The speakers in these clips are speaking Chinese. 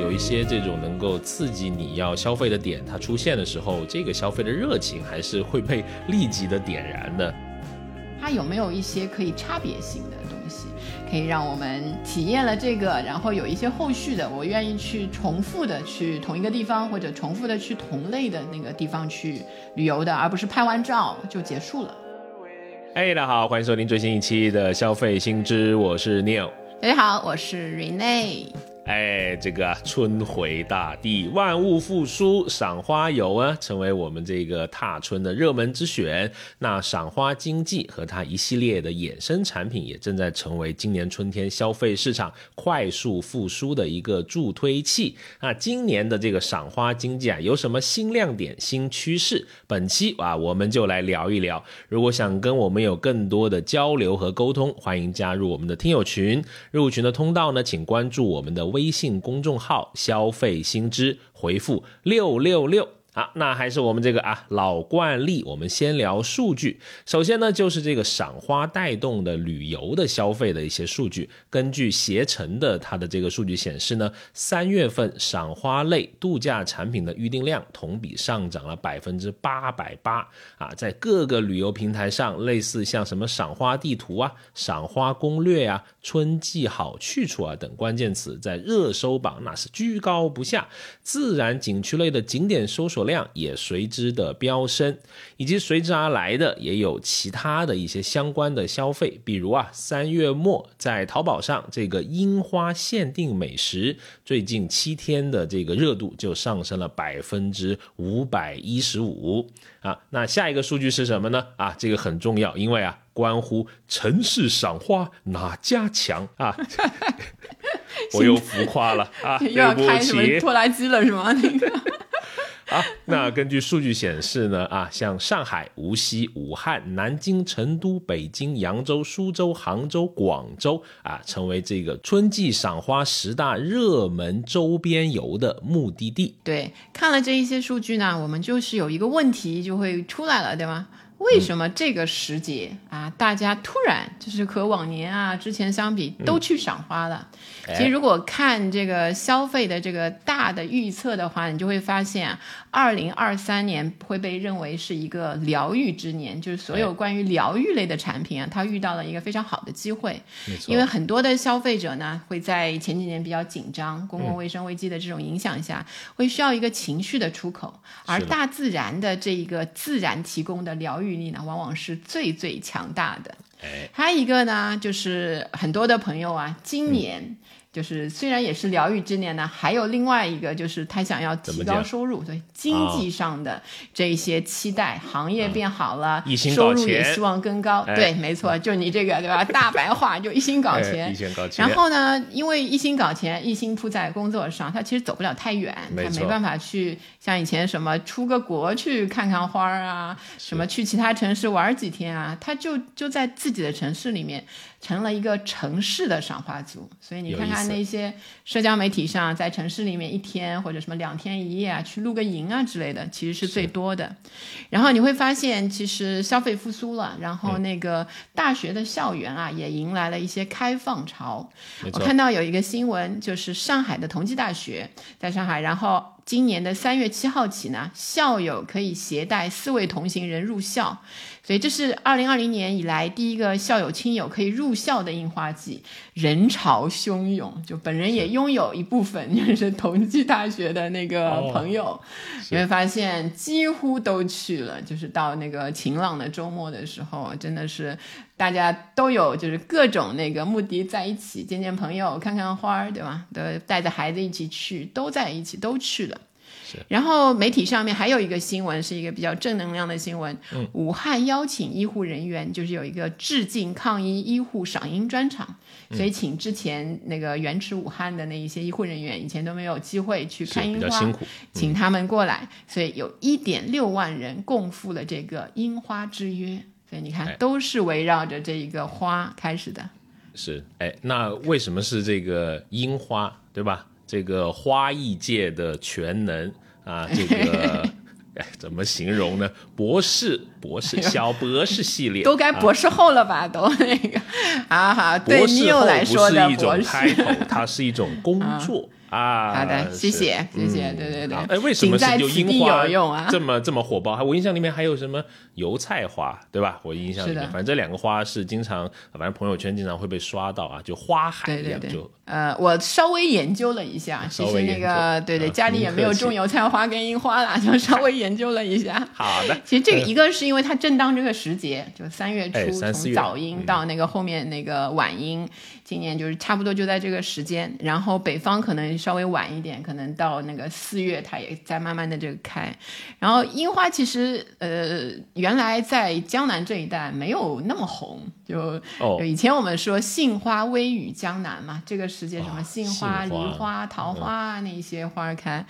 有一些这种能够刺激你要消费的点，它出现的时候，这个消费的热情还是会被立即的点燃的。它有没有一些可以差别性的东西，可以让我们体验了这个，然后有一些后续的，我愿意去重复的去同一个地方，或者重复的去同类的那个地方去旅游的，而不是拍完照就结束了。哎，大家好，欢迎收听最新一期的消费新知，我是 Neil。大家好，我是 Rene。哎，这个春回大地，万物复苏，赏花游啊，成为我们这个踏春的热门之选。那赏花经济和它一系列的衍生产品，也正在成为今年春天消费市场快速复苏的一个助推器。那今年的这个赏花经济啊，有什么新亮点、新趋势？本期啊，我们就来聊一聊。如果想跟我们有更多的交流和沟通，欢迎加入我们的听友群。入群的通道呢，请关注我们的微。微信公众号“消费新知”，回复六六六。好，那还是我们这个啊老惯例，我们先聊数据。首先呢，就是这个赏花带动的旅游的消费的一些数据。根据携程的它的这个数据显示呢，三月份赏花类度假产品的预订量同比上涨了百分之八百八啊，在各个旅游平台上，类似像什么赏花地图啊、赏花攻略啊、春季好去处啊等关键词，在热搜榜那是居高不下。自然景区类的景点搜索。量也随之的飙升，以及随之而来的也有其他的一些相关的消费，比如啊，三月末在淘宝上这个樱花限定美食，最近七天的这个热度就上升了百分之五百一十五啊。那下一个数据是什么呢？啊，这个很重要，因为啊，关乎城市赏花哪家强啊。我又浮夸了啊，又要开什么拖拉机了是吗？那个。好，那根据数据显示呢，啊，像上海、无锡、武汉、南京、成都、北京、扬州、苏州、杭州、广州啊，成为这个春季赏花十大热门周边游的目的地。对，看了这一些数据呢，我们就是有一个问题就会出来了，对吗？为什么这个时节啊，大家突然就是和往年啊之前相比都去赏花了？其实如果看这个消费的这个大的预测的话，你就会发现啊，二零二三年会被认为是一个疗愈之年，就是所有关于疗愈类的产品啊，它遇到了一个非常好的机会。因为很多的消费者呢，会在前几年比较紧张，公共卫生危机的这种影响下，会需要一个情绪的出口，而大自然的这一个自然提供的疗愈。愈力呢，往往是最最强大的。还有一个呢，就是很多的朋友啊，今年。就是虽然也是疗愈之年呢，还有另外一个就是他想要提高收入，对经济上的这一些期待，行业变好了，收入也希望更高。对，没错，就你这个对吧？大白话就一心搞钱，一心搞钱。然后呢，因为一心搞钱，一心扑在工作上，他其实走不了太远，他没办法去像以前什么出个国去看看花啊，什么去其他城市玩几天啊，他就就在自己的城市里面。成了一个城市的赏花族，所以你看看那些社交媒体上，在城市里面一天或者什么两天一夜啊，去露个营啊之类的，其实是最多的。然后你会发现，其实消费复苏了，然后那个大学的校园啊，也迎来了一些开放潮。我看到有一个新闻，就是上海的同济大学在上海，然后。今年的三月七号起呢，校友可以携带四位同行人入校，所以这是二零二零年以来第一个校友亲友可以入校的樱花季，人潮汹涌。就本人也拥有一部分，就是同济大学的那个朋友，你会发现几乎都去了。就是到那个晴朗的周末的时候，真的是。大家都有就是各种那个目的在一起见见朋友看看花儿对吧？都带着孩子一起去，都在一起都去了。然后媒体上面还有一个新闻是一个比较正能量的新闻，嗯武汉邀请医护人员就是有一个致敬抗疫医护赏樱专场，所以请之前那个原驰武汉的那一些医护人员以前都没有机会去看樱花，请他们过来，所以有一点六万人共赴了这个樱花之约。所以你看，都是围绕着这一个花开始的。是，哎，那为什么是这个樱花，对吧？这个花艺界的全能啊，这个 哎，怎么形容呢？博士博士小博士系列都该博士后了吧？都那个啊好，对你又来说的博士，它是一种工作。啊，好的，谢谢，谢谢，对对对。哎，为什么是有樱花这么这么火爆？我印象里面还有什么油菜花，对吧？我印象里面，反正这两个花是经常，反正朋友圈经常会被刷到啊，就花海一样。就呃，我稍微研究了一下，其实那个对对，家里也没有种油菜花跟樱花啦，就稍微研究了一下。好的，其实这个 一个是因为它正当这个时节，就三月初从早樱到那个后面那个晚樱，今年就是差不多就在这个时间，然后北方可能。稍微晚一点，可能到那个四月，它也在慢慢的这个开。然后樱花其实，呃，原来在江南这一带没有那么红，就以前我们说杏花微雨江南嘛，这个时节什么杏花、梨花、桃花那些花开。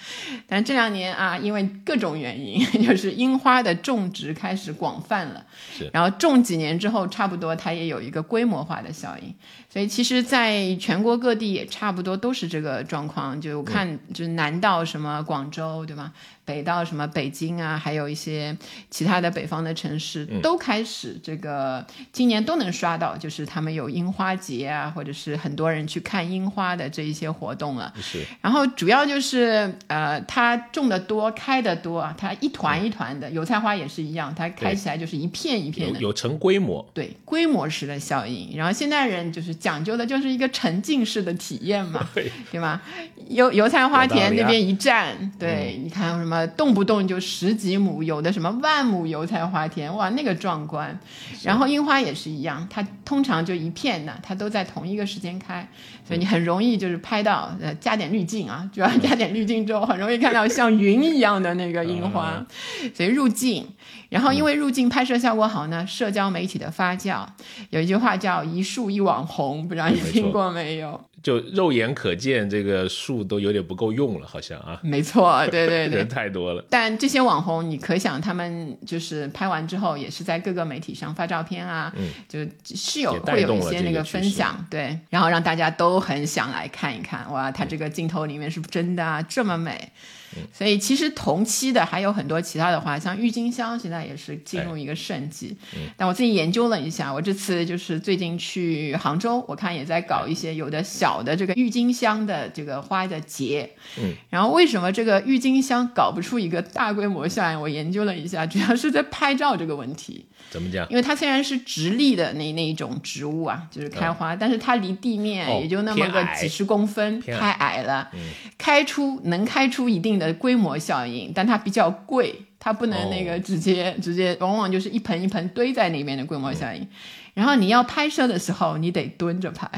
但这两年啊，因为各种原因，就是樱花的种植开始广泛了，然后种几年之后，差不多它也有一个规模化的效应。所以其实，在全国各地也差不多都是这个状况。就看，就是南到什么广州，对吧？北到什么北京啊，还有一些其他的北方的城市，都开始这个今年都能刷到，就是他们有樱花节啊，或者是很多人去看樱花的这一些活动了。是。然后主要就是呃，它种的多，开的多啊，它一团一团的，油菜花也是一样，它开起来就是一片一片的，有成规模。对，规模式的效应。然后现代人就是讲究的就是一个沉浸式的体验嘛，对吧？油油菜花田那边一站，对，你看什么？呃，动不动就十几亩，有的什么万亩油菜花田，哇，那个壮观。然后樱花也是一样，它通常就一片的，它都在同一个时间开，所以你很容易就是拍到，呃，加点滤镜啊，主要加点滤镜之后，很容易看到像云一样的那个樱花。所以入镜，然后因为入镜拍摄效果好呢，社交媒体的发酵，有一句话叫一树一网红，不知道你听过没有？就肉眼可见，这个树都有点不够用了，好像啊。没错，对对对，人太多了。但这些网红，你可想，他们就是拍完之后，也是在各个媒体上发照片啊，就是有会有一些那个分享，对，然后让大家都很想来看一看，哇，他这个镜头里面是不是真的啊，这么美？所以其实同期的还有很多其他的花，像郁金香现在也是进入一个盛季。但我自己研究了一下，我这次就是最近去杭州，我看也在搞一些有的小的这个郁金香的这个花的节。嗯，然后为什么这个郁金香搞不出一个大规模效应？我研究了一下，主要是在拍照这个问题。怎么讲？因为它虽然是直立的那那一种植物啊，就是开花，但是它离地面也就那么个几十公分，太矮了。开出能开出一定的规模效应，但它比较贵，它不能那个直接直接，往往就是一盆一盆堆在那边的规模效应。然后你要拍摄的时候，你得蹲着拍。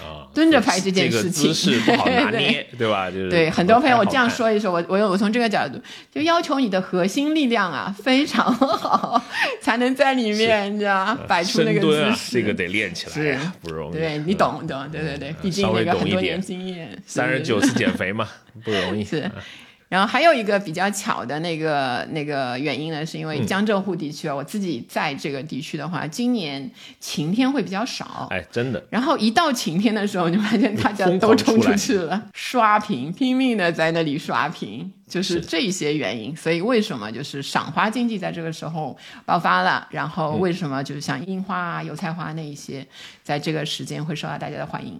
啊，蹲着拍这件事情，姿势不好拿捏，对吧？就是对很多朋友，我这样说一说，我我我从这个角度，就要求你的核心力量啊非常好，才能在里面，你知道摆出那个姿势。这个得练起来，是不容易。对你懂懂，对对对，毕竟那个很多年经验，三十九次减肥嘛，不容易。是。然后还有一个比较巧的那个那个原因呢，是因为江浙沪地区啊，我自己在这个地区的话，今年晴天会比较少。哎，真的。然后一到晴天的时候，你发现大家都冲出去了，刷屏，拼命的在那里刷屏，就是这些原因。所以为什么就是赏花经济在这个时候爆发了？然后为什么就是像樱花啊、油菜花那一些，在这个时间会受到大家的欢迎？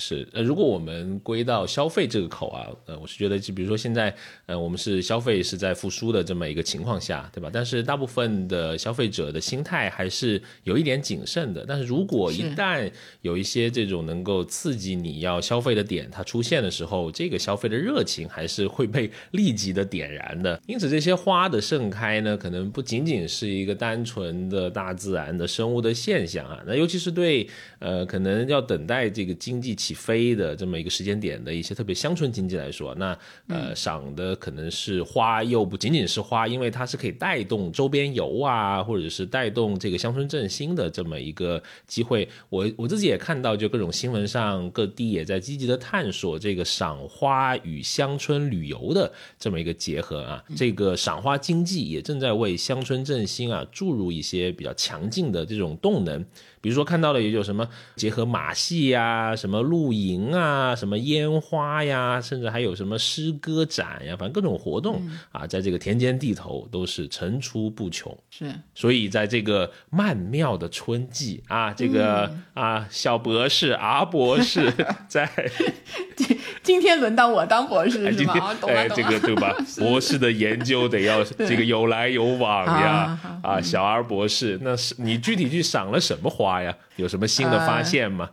是，呃，如果我们归到消费这个口啊，呃，我是觉得，就比如说现在，呃，我们是消费是在复苏的这么一个情况下，对吧？但是大部分的消费者的心态还是有一点谨慎的。但是如果一旦有一些这种能够刺激你要消费的点它出现的时候，这个消费的热情还是会被 立即的点燃的。因此，这些花的盛开呢，可能不仅仅是一个单纯的大自然的生物的现象啊，那尤其是对，呃，可能要等待这个经济起。起飞的这么一个时间点的一些特别乡村经济来说，那呃赏的可能是花，又不仅仅是花，因为它是可以带动周边游啊，或者是带动这个乡村振兴的这么一个机会。我我自己也看到，就各种新闻上各地也在积极的探索这个赏花与乡村旅游的这么一个结合啊。这个赏花经济也正在为乡村振兴啊注入一些比较强劲的这种动能。比如说看到了也有什么结合马戏呀、什么露营啊、什么烟花呀，甚至还有什么诗歌展呀，反正各种活动啊，在这个田间地头都是层出不穷。是，所以在这个曼妙的春季啊，这个啊小博士、阿博士 在。今今天轮到我当博士是吗？哎，这个对吧？博士的研究得要这个有来有往呀。啊，小 R 博士，那是你具体去赏了什么花呀？有什么新的发现吗？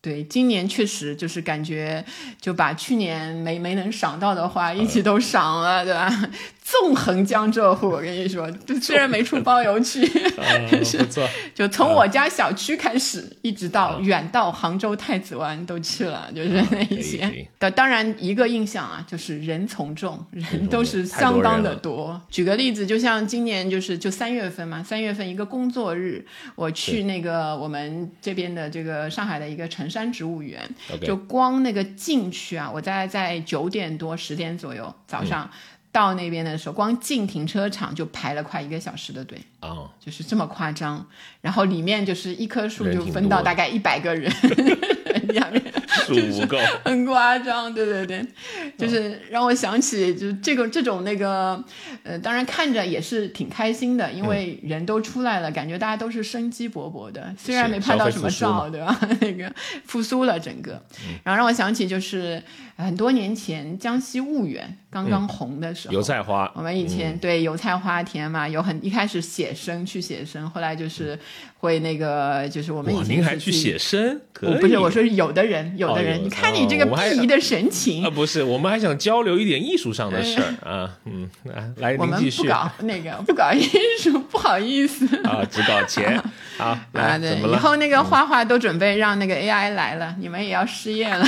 对，今年确实就是感觉就把去年没没能赏到的花一起都赏了，对吧？纵横江浙沪，我跟你说，虽然没出包邮去，不错，就从我家小区开始，一直到远到杭州太子湾都去了，就是那一些。的当然一个印象啊，就是人从众，人都是相当的多。举个例子，就像今年就是就三月份嘛，三月份一个工作日，我去那个我们这边的这个上海的一个城山植物园，就光那个进去啊，我在在九点多十点左右早上。到那边的时候，光进停车场就排了快一个小时的队。啊，就是这么夸张。然后里面就是一棵树就分到大概一百个人，两边数不够，很夸张。对对对，就是让我想起就是这个这种那个呃，当然看着也是挺开心的，因为人都出来了，感觉大家都是生机勃勃的。虽然没拍到什么照，对吧？那个复苏了整个，然后让我想起就是很多年前江西婺源刚刚红的时候。油菜花，我们以前对油菜花田嘛，有很一开始写生去写生，后来就是会那个，就是我们以前您还去写生？不是，我说有的人，有的人，你看你这个鄙夷的神情啊，不是，我们还想交流一点艺术上的事儿啊，嗯，来，我们不搞 那个，不搞艺术，不好意思啊，只搞钱 啊，来，怎么了？以后那个画画都准备让那个 AI 来了，你们也要失业了。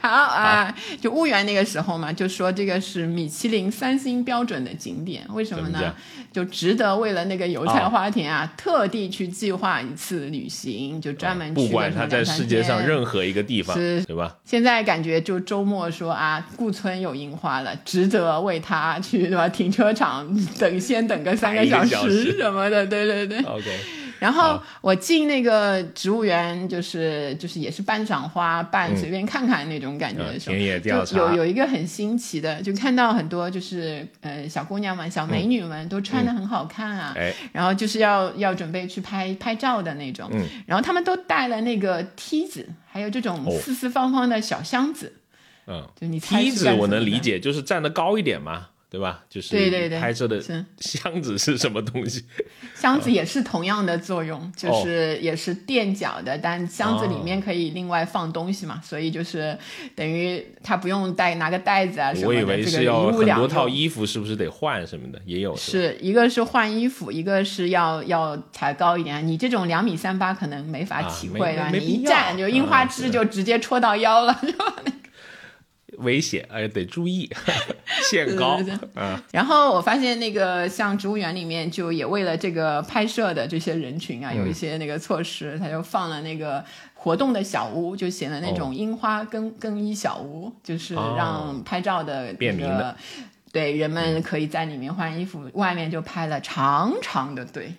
好啊，就婺源那个时候嘛，就说这个是米其林三星标准的景点，为什么呢？就值得为了那个油菜花田啊，特地去计划一次旅行，就专门去。不管它在世界上任何一个地方，对吧？现在感觉就周末说啊，顾村有樱花了，值得为他去对吧？停车场等，先等个三个小时什么的，对对对。OK。然后我进那个植物园，就是就是也是半赏花，半随便看看那种感觉的时候，就有有一个很新奇的，就看到很多就是呃小姑娘们、小美女们都穿的很好看啊，然后就是要要准备去拍拍照的那种，然后他们都带了那个梯子，还有这种四四方方的小箱子，嗯，就你梯子我能理解，就是站得高一点嘛。对吧？就是对对对，拍摄的箱子是什么东西？箱子也是同样的作用，就是也是垫脚的，但箱子里面可以另外放东西嘛，所以就是等于他不用带拿个袋子啊什么的。我以为是要很多套衣服，是不是得换什么的？也有是一个是换衣服，一个是要要抬高一点。你这种两米三八可能没法体会啊，你一站就樱花枝就直接戳到腰了。危险，哎，得注意，限高。嗯。然后我发现那个像植物园里面，就也为了这个拍摄的这些人群啊，有一些那个措施，他就放了那个活动的小屋，就写了那种樱花更更衣小屋，就是让拍照的便民的，对人们可以在里面换衣服，外面就排了长长的队。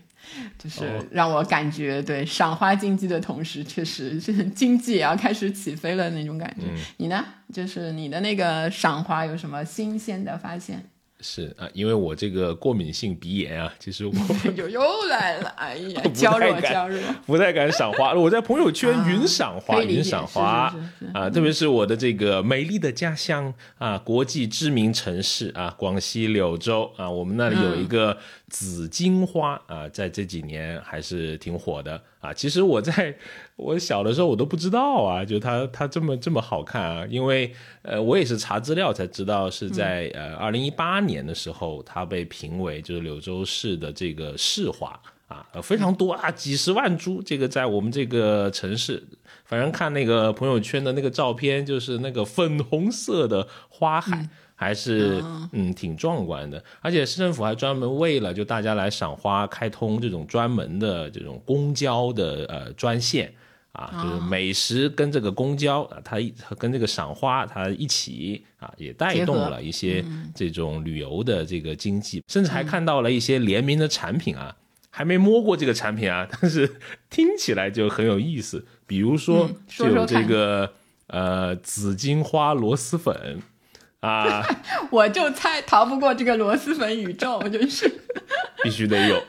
就是让我感觉，对赏花经济的同时，确实是经济也要开始起飞了那种感觉。你呢？就是你的那个赏花有什么新鲜的发现？是啊，因为我这个过敏性鼻炎啊，其实我 又又来了，哎呀，娇弱娇弱，不太敢赏花。我在朋友圈云赏花，云赏花啊，特别是我的这个美丽的家乡啊，国际知名城市啊，广西柳州啊，我们那里有一个。紫荆花啊，在这几年还是挺火的啊。其实我在我小的时候，我都不知道啊，就它它这么这么好看啊。因为呃，我也是查资料才知道，是在呃二零一八年的时候，它被评为就是柳州市的这个市花啊，非常多啊，几十万株。这个在我们这个城市，反正看那个朋友圈的那个照片，就是那个粉红色的花海。还是嗯。挺壮观的，而且市政府还专门为了就大家来赏花开通这种专门的这种公交的呃专线啊，就是美食跟这个公交啊，它跟这个赏花它一起啊，也带动了一些这种旅游的这个经济，甚至还看到了一些联名的产品啊。还没摸过这个产品啊，但是听起来就很有意思。比如说，就有这个呃紫荆花螺蛳粉啊，我就猜逃不过这个螺蛳粉宇宙，就是 必须得有。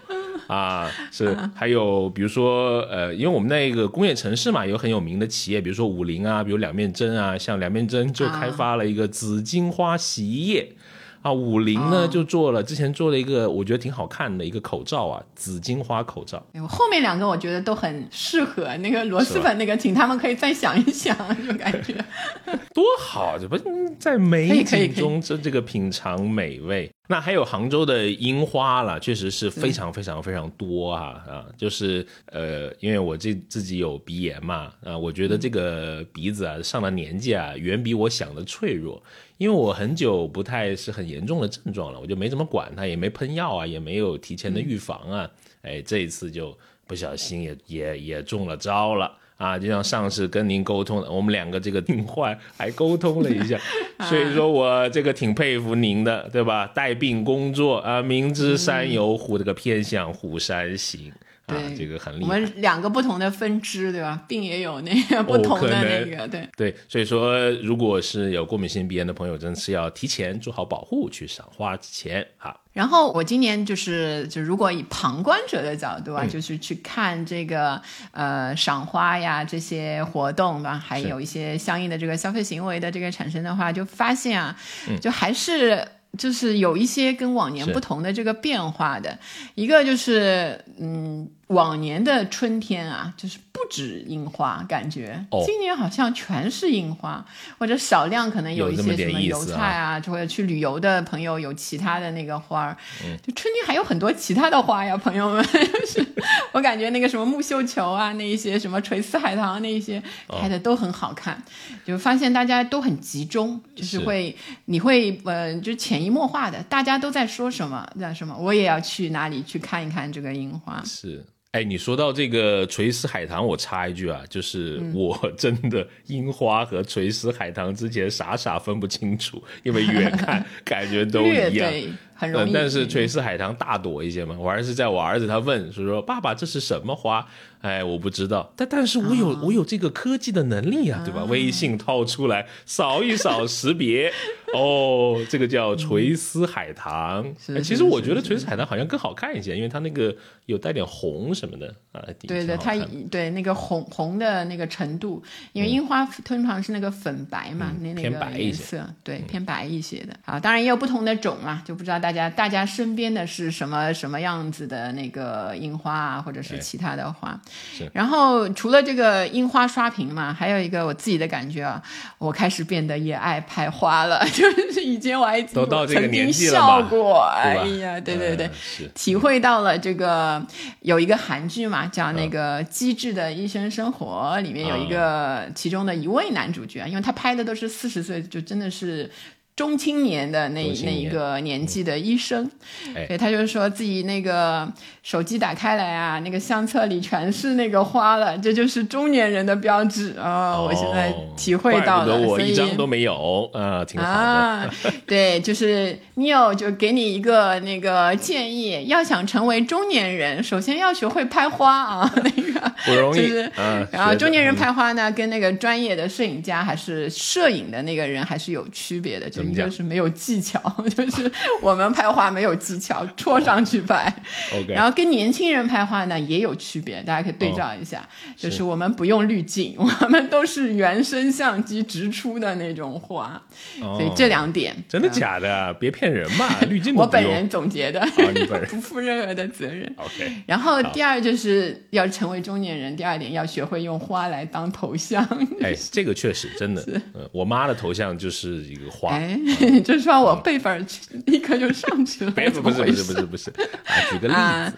啊，是还有比如说，呃，因为我们那个工业城市嘛，有很有名的企业，比如说五菱啊，比如两面针啊，像两面针就开发了一个紫荆花洗衣液。啊，五菱呢就做了，之前做了一个我觉得挺好看的一个口罩啊，紫荆花口罩。后面两个我觉得都很适合，那个螺蛳粉那个，请他们可以再想一想，就感觉 多好，这不在美景中这这个品尝美味。那还有杭州的樱花了，确实是非常非常非常多啊啊！就是呃，因为我这自己有鼻炎嘛啊，我觉得这个鼻子啊上了年纪啊，远比我想的脆弱。因为我很久不太是很严重的症状了，我就没怎么管它，也没喷药啊，也没有提前的预防啊。哎，这一次就不小心也也也中了招了啊！就像上次跟您沟通的，我们两个这个病患还沟通了一下，所以说我这个挺佩服您的，对吧？带病工作啊，明知山有虎，这个偏向虎山行。对，这个很厉害。我们两个不同的分支，对吧？病也有那个 不同的那个，对对。所以说，如果是有过敏性鼻炎的朋友，真是要提前做好保护，去赏花之前啊。然后我今年就是，就如果以旁观者的角度啊，就是去看这个呃赏花呀这些活动吧，还有一些相应的这个消费行为的这个产生的话，就发现啊，就还是。就是有一些跟往年不同的这个变化的，一个就是嗯。往年的春天啊，就是不止樱花，感觉今年好像全是樱花，或者少量可能有一些什么油菜啊，或者去旅游的朋友有其他的那个花儿。就春天还有很多其他的花呀，朋友们，就是我感觉那个什么木绣球啊，那一些什么垂丝海棠那一些开的都很好看，就发现大家都很集中，就是会你会呃，就潜移默化的，大家都在说什么在什么，我也要去哪里去看一看这个樱花。是。哎，你说到这个垂丝海棠，我插一句啊，就是我真的樱花和垂丝海棠之前傻傻分不清楚，因为远看 感觉都一样。很容易，但是垂丝海棠大朵一些嘛。我儿子在我儿子他问说说爸爸这是什么花？哎，我不知道。但但是我有我有这个科技的能力啊，对吧？微信掏出来扫一扫识别，哦，这个叫垂丝海棠。其实我觉得垂丝海棠好像更好看一些，因为它那个有带点红什么的啊。对对，它对那个红红的那个程度，因为樱花通常是那个粉白嘛，那那个颜色对偏白一些的。啊，当然也有不同的种啊，就不知道大。大家，大家身边的是什么什么样子的那个樱花啊，或者是其他的花？然后除了这个樱花刷屏嘛，还有一个我自己的感觉啊，我开始变得也爱拍花了。就是以前我还曾经笑过，哎呀，对对对，体会到了这个有一个韩剧嘛，叫那个《机智的医生生活》，里面有一个其中的一位男主角，因为他拍的都是四十岁，就真的是。中青年的那那一个年纪的医生，对他就是说自己那个手机打开来啊，那个相册里全是那个花了，这就是中年人的标志啊！我现在体会到了，我一张都没有啊，挺好的。对，就是你有就给你一个那个建议，要想成为中年人，首先要学会拍花啊，那个不容易。就是然后中年人拍花呢，跟那个专业的摄影家还是摄影的那个人还是有区别的，就。就是没有技巧，就是我们拍花没有技巧，戳上去拍。然后跟年轻人拍花呢也有区别，大家可以对照一下。就是我们不用滤镜，我们都是原生相机直出的那种花。所以这两点真的假的？别骗人嘛！滤镜我本人总结的，不负任何的责任。OK。然后第二就是要成为中年人，第二点要学会用花来当头像。哎，这个确实真的。嗯，我妈的头像就是一个花。就是说我辈分立刻就上去了，不是不是不是不是不是啊，举个例子啊，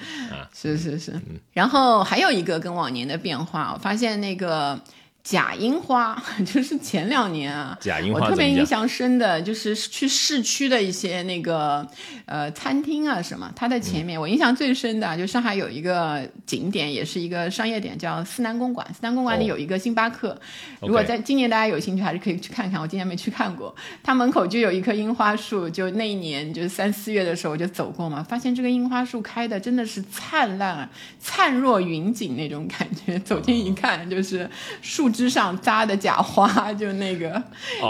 是是是，然后还有一个跟往年的变化，我发现那个假樱花 就是前两年啊，假樱花我特别印象深的就是去市区的一些那个呃餐厅啊什么，它的前面我印象最深的啊就上海有一个景点，也是一个商业点，叫思南公馆。思南公馆里有一个星巴克，如果在今年大家有兴趣，还是可以去看看。我今年没去看过，它门口就有一棵樱花树，就那一年就是三四月的时候我就走过嘛，发现这个樱花树开的真的是灿烂，灿若云锦那种感觉。走近一看，就是树。枝上扎的假花，就那个，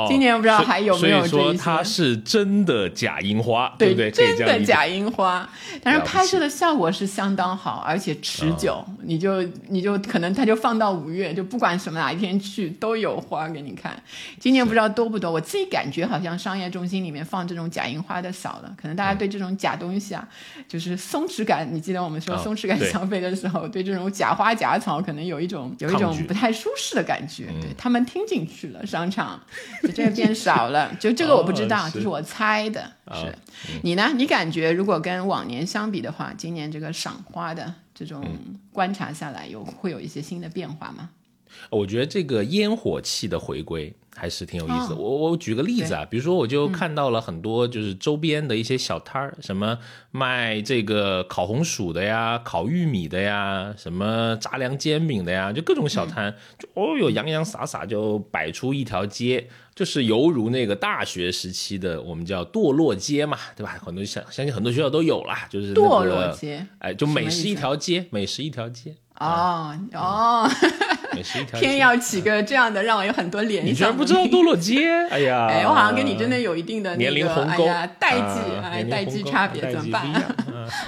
今年不知道还有没有这些。它是真的假樱花，对不对？真的假樱花，但是拍摄的效果是相当好，而且持久。你就你就可能它就放到五月，就不管什么哪一天去都有花给你看。今年不知道多不多，我自己感觉好像商业中心里面放这种假樱花的少了，可能大家对这种假东西啊，就是松弛感。你记得我们说松弛感消费的时候，对这种假花假草可能有一种有一种不太舒适的。感觉对他们听进去了，商场 就这个变少了，就这个我不知道，这是我猜的。是你呢？你感觉如果跟往年相比的话，今年这个赏花的这种观察下来，有会有一些新的变化吗？我觉得这个烟火气的回归。还是挺有意思。我我举个例子啊，比如说我就看到了很多就是周边的一些小摊儿，什么卖这个烤红薯的呀、烤玉米的呀、什么杂粮煎饼的呀，就各种小摊，就哦哟洋洋洒洒就摆出一条街，就是犹如那个大学时期的我们叫堕落街嘛，对吧？很多相相信很多学校都有啦，就是堕落街，哎，就美食一条街，美食一条街。哦哦，偏要起个这样的，让我有很多联想。你居然不知道堕落街？哎呀，哎，我好像跟你真的有一定的年龄鸿沟，代际哎，代际差别怎么办？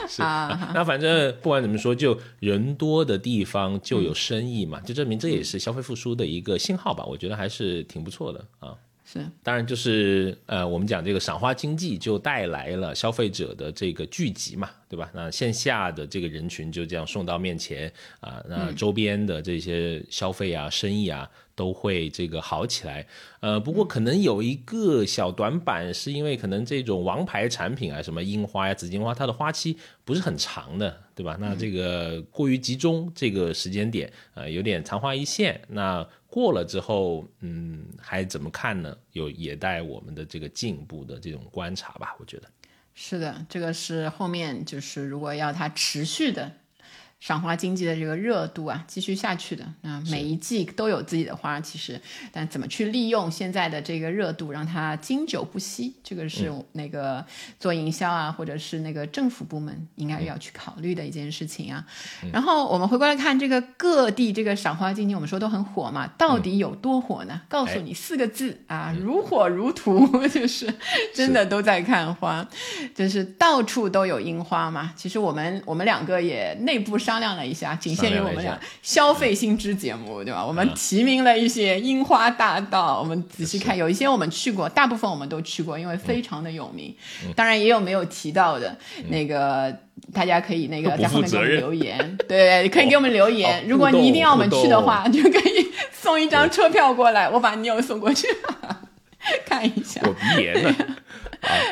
是啊，那反正不管怎么说，就人多的地方就有生意嘛，就证明这也是消费复苏的一个信号吧。我觉得还是挺不错的啊。是，当然就是呃，我们讲这个赏花经济就带来了消费者的这个聚集嘛，对吧？那线下的这个人群就这样送到面前啊，那周边的这些消费啊、生意啊都会这个好起来。呃，不过可能有一个小短板，是因为可能这种王牌产品啊，什么樱花呀、紫荆花，它的花期不是很长的，对吧？那这个过于集中，这个时间点呃，有点昙花一现。那过了之后，嗯，还怎么看呢？有也带我们的这个进步的这种观察吧，我觉得是的，这个是后面就是如果要它持续的。赏花经济的这个热度啊，继续下去的啊，每一季都有自己的花，其实，但怎么去利用现在的这个热度，让它经久不息，这个是那个做营销啊，或者是那个政府部门应该要去考虑的一件事情啊。然后我们回过来看这个各地这个赏花经济，我们说都很火嘛，到底有多火呢？告诉你四个字啊，如火如荼，就是真的都在看花，就是到处都有樱花嘛。其实我们我们两个也内部上。商量了一下，仅限于我们俩消费新知节目，对吧？我们提名了一些樱花大道，我们仔细看，有一些我们去过，大部分我们都去过，因为非常的有名。当然也有没有提到的，那个大家可以那个在后面给我们留言，对，可以给我们留言。如果你一定要我们去的话，就可以送一张车票过来，我把妞送过去 看一下。我鼻炎了。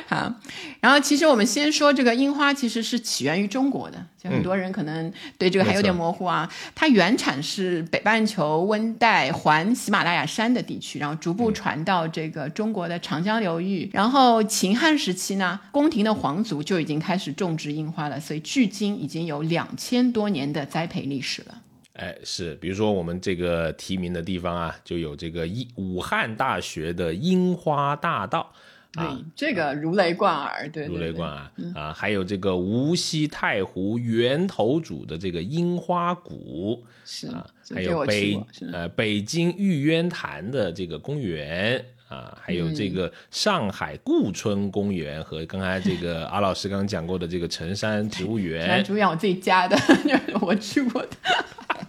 好，然后其实我们先说这个樱花，其实是起源于中国的，就很多人可能对这个还有点模糊啊。它原产是北半球温带环喜马拉雅山的地区，然后逐步传到这个中国的长江流域。然后秦汉时期呢，宫廷的皇族就已经开始种植樱花了，所以距今已经有两千多年的栽培历史了。哎，是，比如说我们这个提名的地方啊，就有这个一武汉大学的樱花大道。对，这个如雷贯耳，对，如雷贯耳啊！还有这个无锡太湖源头主的这个樱花谷，是啊，还有北呃北京玉渊潭的这个公园啊，还有这个上海顾村公园和刚才这个阿老师刚刚讲过的这个辰山植物 园，植物园我自己家的，我去过的。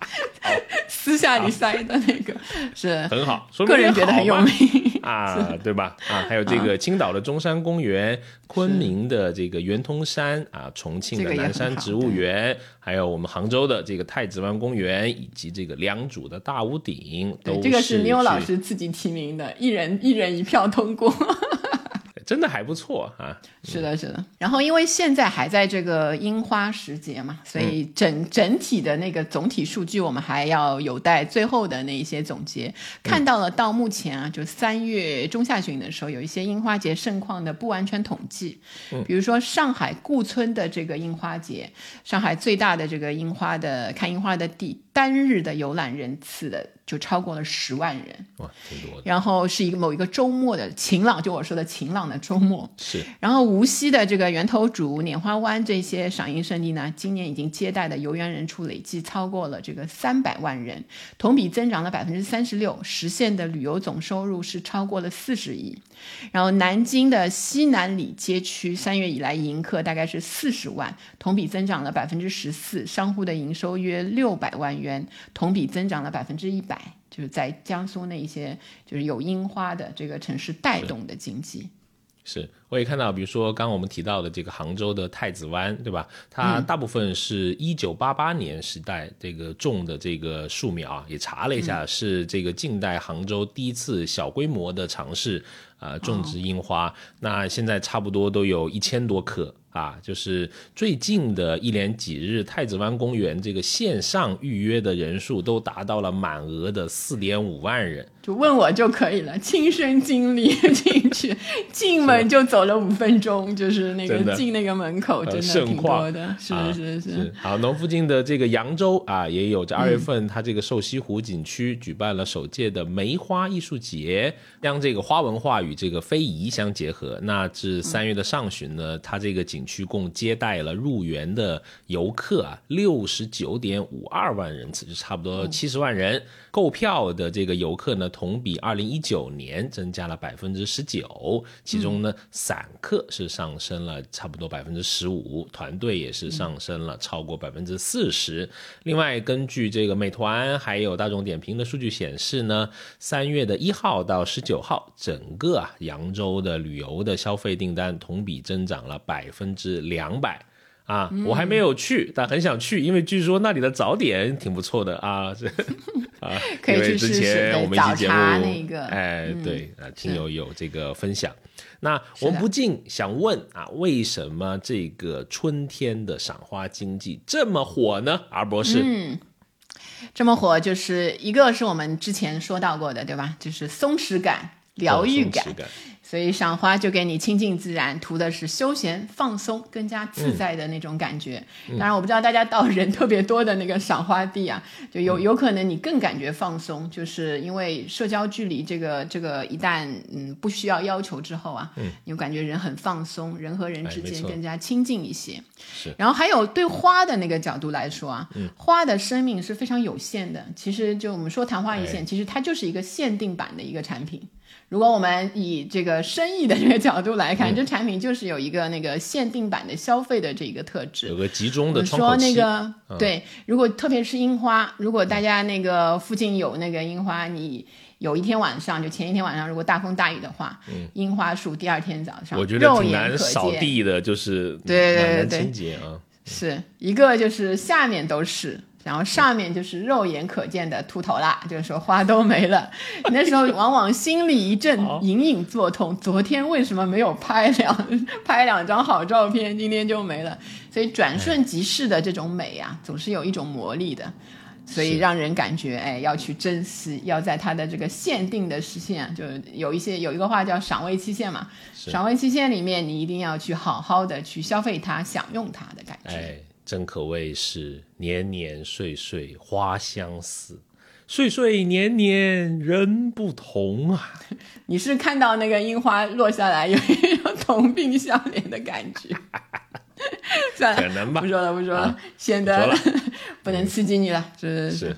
私下里塞的那个。是。很好，个人觉得很有名。啊，对吧？啊，还有这个青岛的中山公园、昆明的这个圆通山啊、重庆的南山植物园，还有我们杭州的这个太子湾公园，以及这个良渚的大屋顶，都这个是妞老师自己提名的，一人一人一票通过。真的还不错啊。是的，是的。然后因为现在还在这个樱花时节嘛，所以整整体的那个总体数据，我们还要有待最后的那一些总结。看到了到目前啊，就三月中下旬的时候，有一些樱花节盛况的不完全统计。比如说上海顾村的这个樱花节，上海最大的这个樱花的看樱花的地，单日的游览人次的。就超过了十万人，哇，挺多的。然后是一个某一个周末的晴朗，就我说的晴朗的周末。是。然后无锡的这个源头渚、拈花湾这些赏樱胜地呢，今年已经接待的游园人数累计超过了这个三百万人，同比增长了百分之三十六，实现的旅游总收入是超过了四十亿。然后南京的西南里街区三月以来迎客大概是四十万，同比增长了百分之十四，商户的营收约六百万元，同比增长了百分之一百。就是在江苏那一些就是有樱花的这个城市带动的经济，是我也看到，比如说刚刚我们提到的这个杭州的太子湾，对吧？它大部分是一九八八年时代这个种的这个树苗啊，也查了一下，是这个近代杭州第一次小规模的尝试啊种植樱花，那现在差不多都有一千多棵。啊，就是最近的一连几日，太子湾公园这个线上预约的人数都达到了满额的四点五万人。就问我就可以了，亲身经历 进去，进门就走了五分钟，就是那个进那个门口，真的挺多的，是是是。好，农附近的这个扬州啊，也有在二月份，它这个瘦西湖景区举办了首届的梅花艺术节，将这个花文化与这个非遗相结合。那至三月的上旬呢，它这个景区共接待了入园的游客啊，六十九点五二万人次，就差不多七十万人。购票的这个游客呢，同比二零一九年增加了百分之十九，其中呢，散客是上升了差不多百分之十五，团队也是上升了超过百分之四十。另外，根据这个美团还有大众点评的数据显示呢，三月的一号到十九号，整个啊扬州的旅游的消费订单同比增长了百分之两百。啊，我还没有去，但很想去，因为据说那里的早点挺不错的啊。这 啊，可以去试试早茶那个。哎，对啊，听友有这个分享。那我们不禁想问啊，为什么这个春天的赏花经济这么火呢？阿博士，嗯，这么火，就是一个是我们之前说到过的，对吧？就是松弛感、疗愈感。所以赏花就给你亲近自然，图的是休闲放松、更加自在的那种感觉。当然，我不知道大家到人特别多的那个赏花地啊，就有有可能你更感觉放松，就是因为社交距离这个这个一旦嗯不需要要求之后啊，嗯你就感觉人很放松，人和人之间更加亲近一些。是。然后还有对花的那个角度来说啊，花的生命是非常有限的。其实就我们说昙花一现，其实它就是一个限定版的一个产品。如果我们以这个生意的这个角度来看，这产品就是有一个那个限定版的消费的这个特质，有个集中的说那个对，如果特别是樱花，如果大家那个附近有那个樱花，你有一天晚上就前一天晚上，如果大风大雨的话，樱花树第二天早上我觉得挺难扫地的，就是对对对清洁啊，是一个就是下面都是。然后上面就是肉眼可见的秃头啦，就是说花都没了。那时候往往心里一阵隐隐作痛，昨天为什么没有拍两 拍两张好照片，今天就没了？所以转瞬即逝的这种美啊，总是有一种魔力的，所以让人感觉哎要去珍惜，要在它的这个限定的时限，就有一些有一个话叫赏味期限嘛，赏味期限里面你一定要去好好的去消费它，享用它的感觉。真可谓是年年岁岁花相似，岁岁年年人不同啊！你是看到那个樱花落下来，有一种同病相怜的感觉？算了，可能吧。不说了，不说了，显得不能刺激你了，是是是。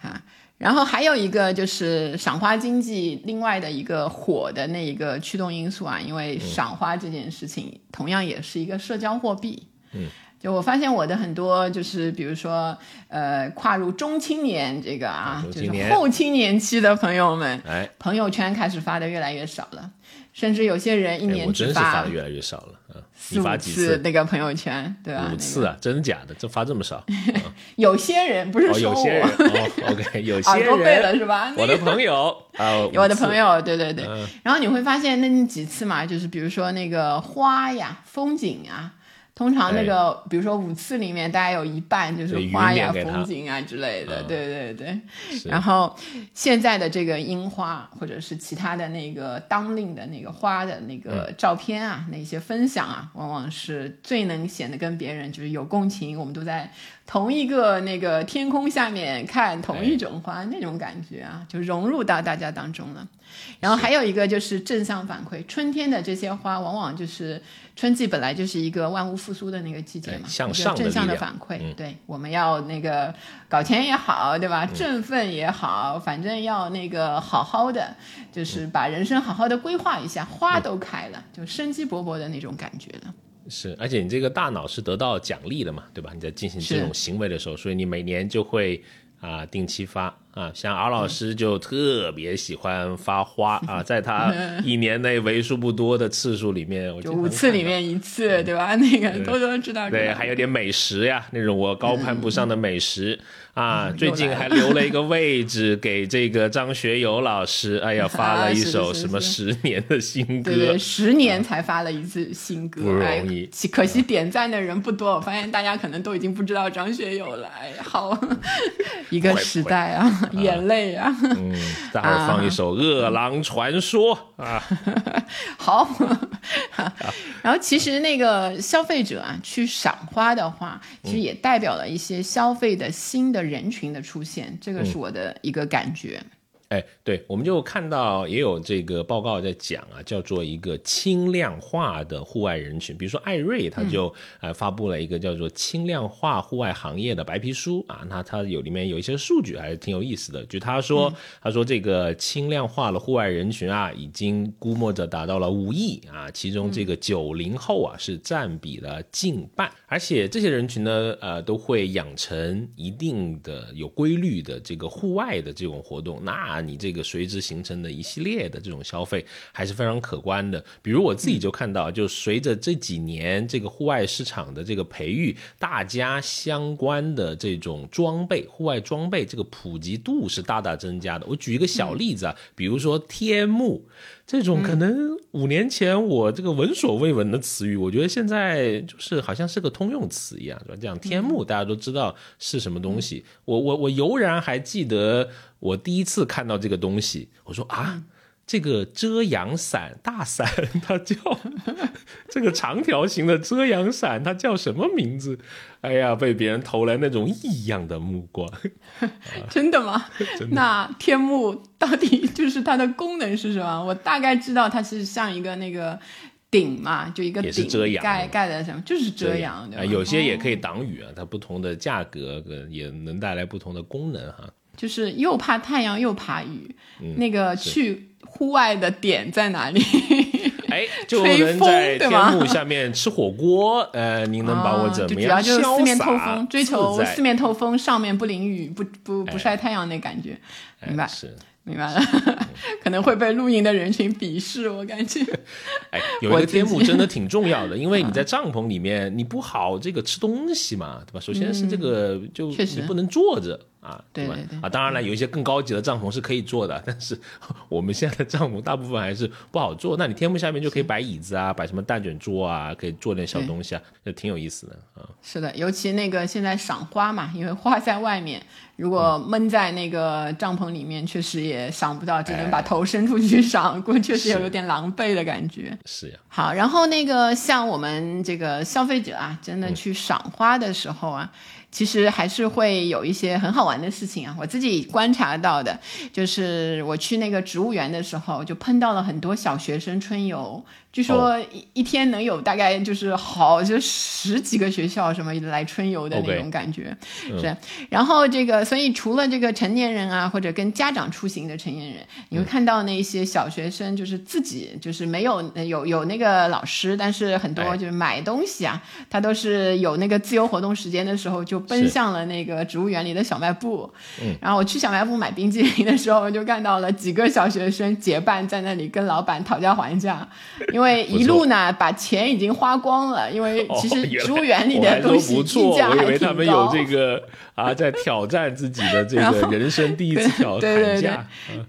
啊，然后还有一个就是赏花经济，另外的一个火的那一个驱动因素啊，因为赏花这件事情同样也是一个社交货币。嗯。就我发现我的很多就是，比如说，呃，跨入中青年这个啊，就是后青年期的朋友们，哎，朋友圈开始发的越来越少了，甚至有些人一年只发的越来越少了，四五次那个朋友圈，对吧？五次啊，真的假的？这发这么少？有些人不是说有些人，OK，有些人背了是吧？我的朋友 啊，我的朋友，对对对。然后你会发现那几次嘛，就是比如说那个花呀、风景啊。通常那个，比如说五次里面，大概有一半就是花呀、风景啊之类的，对对对。然后现在的这个樱花，或者是其他的那个当令的那个花的那个照片啊，那些分享啊，往往是最能显得跟别人就是有共情，我们都在同一个那个天空下面看同一种花那种感觉啊，就融入到大家当中了。然后还有一个就是正向反馈，春天的这些花往往就是春季本来就是一个万物复苏的那个季节嘛，向上正向的反馈。对，我们要那个搞钱也好，对吧？振奋也好，反正要那个好好的，就是把人生好好的规划一下。花都开了，就生机勃勃的那种感觉了。是，而且你这个大脑是得到奖励的嘛，对吧？你在进行这种行为的时候，所以你每年就会啊定期发。啊，像敖老师就特别喜欢发花啊，在他一年内为数不多的次数里面，我就五次里面一次，对吧？那个多多知道。对，还有点美食呀，那种我高攀不上的美食啊。最近还留了一个位置给这个张学友老师，哎呀，发了一首什么十年的新歌，对，十年才发了一次新歌，不容易。可惜点赞的人不多，我发现大家可能都已经不知道张学友了。哎，好，一个时代啊。眼泪啊！嗯，待会儿放一首《饿狼传说》啊。好，然后其实那个消费者啊，去赏花的话，其实也代表了一些消费的新的人群的出现，这个是我的一个感觉。哎，对，我们就看到也有这个报告在讲啊，叫做一个轻量化的户外人群，比如说艾瑞，他就呃发布了一个叫做轻量化户外行业的白皮书啊，那它有里面有一些数据还是挺有意思的，就他说他说这个轻量化的户外人群啊，已经估摸着达到了五亿啊，其中这个九零后啊是占比了近半，而且这些人群呢，呃，都会养成一定的有规律的这个户外的这种活动，那。啊，你这个随之形成的一系列的这种消费还是非常可观的。比如我自己就看到，就随着这几年这个户外市场的这个培育，大家相关的这种装备、户外装备这个普及度是大大增加的。我举一个小例子啊，比如说天幕。这种可能五年前我这个闻所未闻的词语，我觉得现在就是好像是个通用词一样，是吧？讲天幕，大家都知道是什么东西。我我我犹然还记得我第一次看到这个东西，我说啊。这个遮阳伞大伞，它叫 这个长条形的遮阳伞，它叫什么名字？哎呀，被别人投来那种异样的目光。真的吗？那天幕到底就是它的功能是什么？我大概知道它是像一个那个顶嘛，就一个顶盖盖的什么，就是遮阳。有些也可以挡雨啊，它不同的价格也能带来不同的功能哈。就是又怕太阳又怕雨，那个去。户外的点在哪里？哎，就能在天幕下面吃火锅。呃，您能把我怎么样？主要就是四面透风，追求四面透风，上面不淋雨，不不不晒太阳那感觉，明白？是。明白了，可能会被露营的人群鄙视，我感觉。哎，有一个天幕真的挺重要的，因为你在帐篷里面，你不好这个吃东西嘛，对吧？首先是这个，就你不能坐着啊，对吧？啊，当然了，有一些更高级的帐篷是可以做的，但是我们现在的帐篷大部分还是不好做。那你天幕下面就可以摆椅子啊，摆什么蛋卷桌啊，可以做点小东西啊，就挺有意思的啊。是的，尤其那个现在赏花嘛，因为花在外面。如果闷在那个帐篷里面，确实也赏不到，只能把头伸出去赏，过确实也有点狼狈的感觉。是呀。好，然后那个像我们这个消费者啊，真的去赏花的时候啊。其实还是会有一些很好玩的事情啊！我自己观察到的，就是我去那个植物园的时候，就碰到了很多小学生春游。据说一一天能有大概就是好就十几个学校什么来春游的那种感觉，是。然后这个，所以除了这个成年人啊，或者跟家长出行的成年人，你会看到那些小学生，就是自己就是没有有有那个老师，但是很多就是买东西啊，他都是有那个自由活动时间的时候，就奔向了那个植物园里的小卖部。嗯，然后我去小卖部买冰激凌的时候，就看到了几个小学生结伴在那里跟老板讨价还价，因为一路呢把钱已经花光了，因为其实植物园里的东西溢价还挺高。啊，在挑战自己的这个人生第一次挑对价，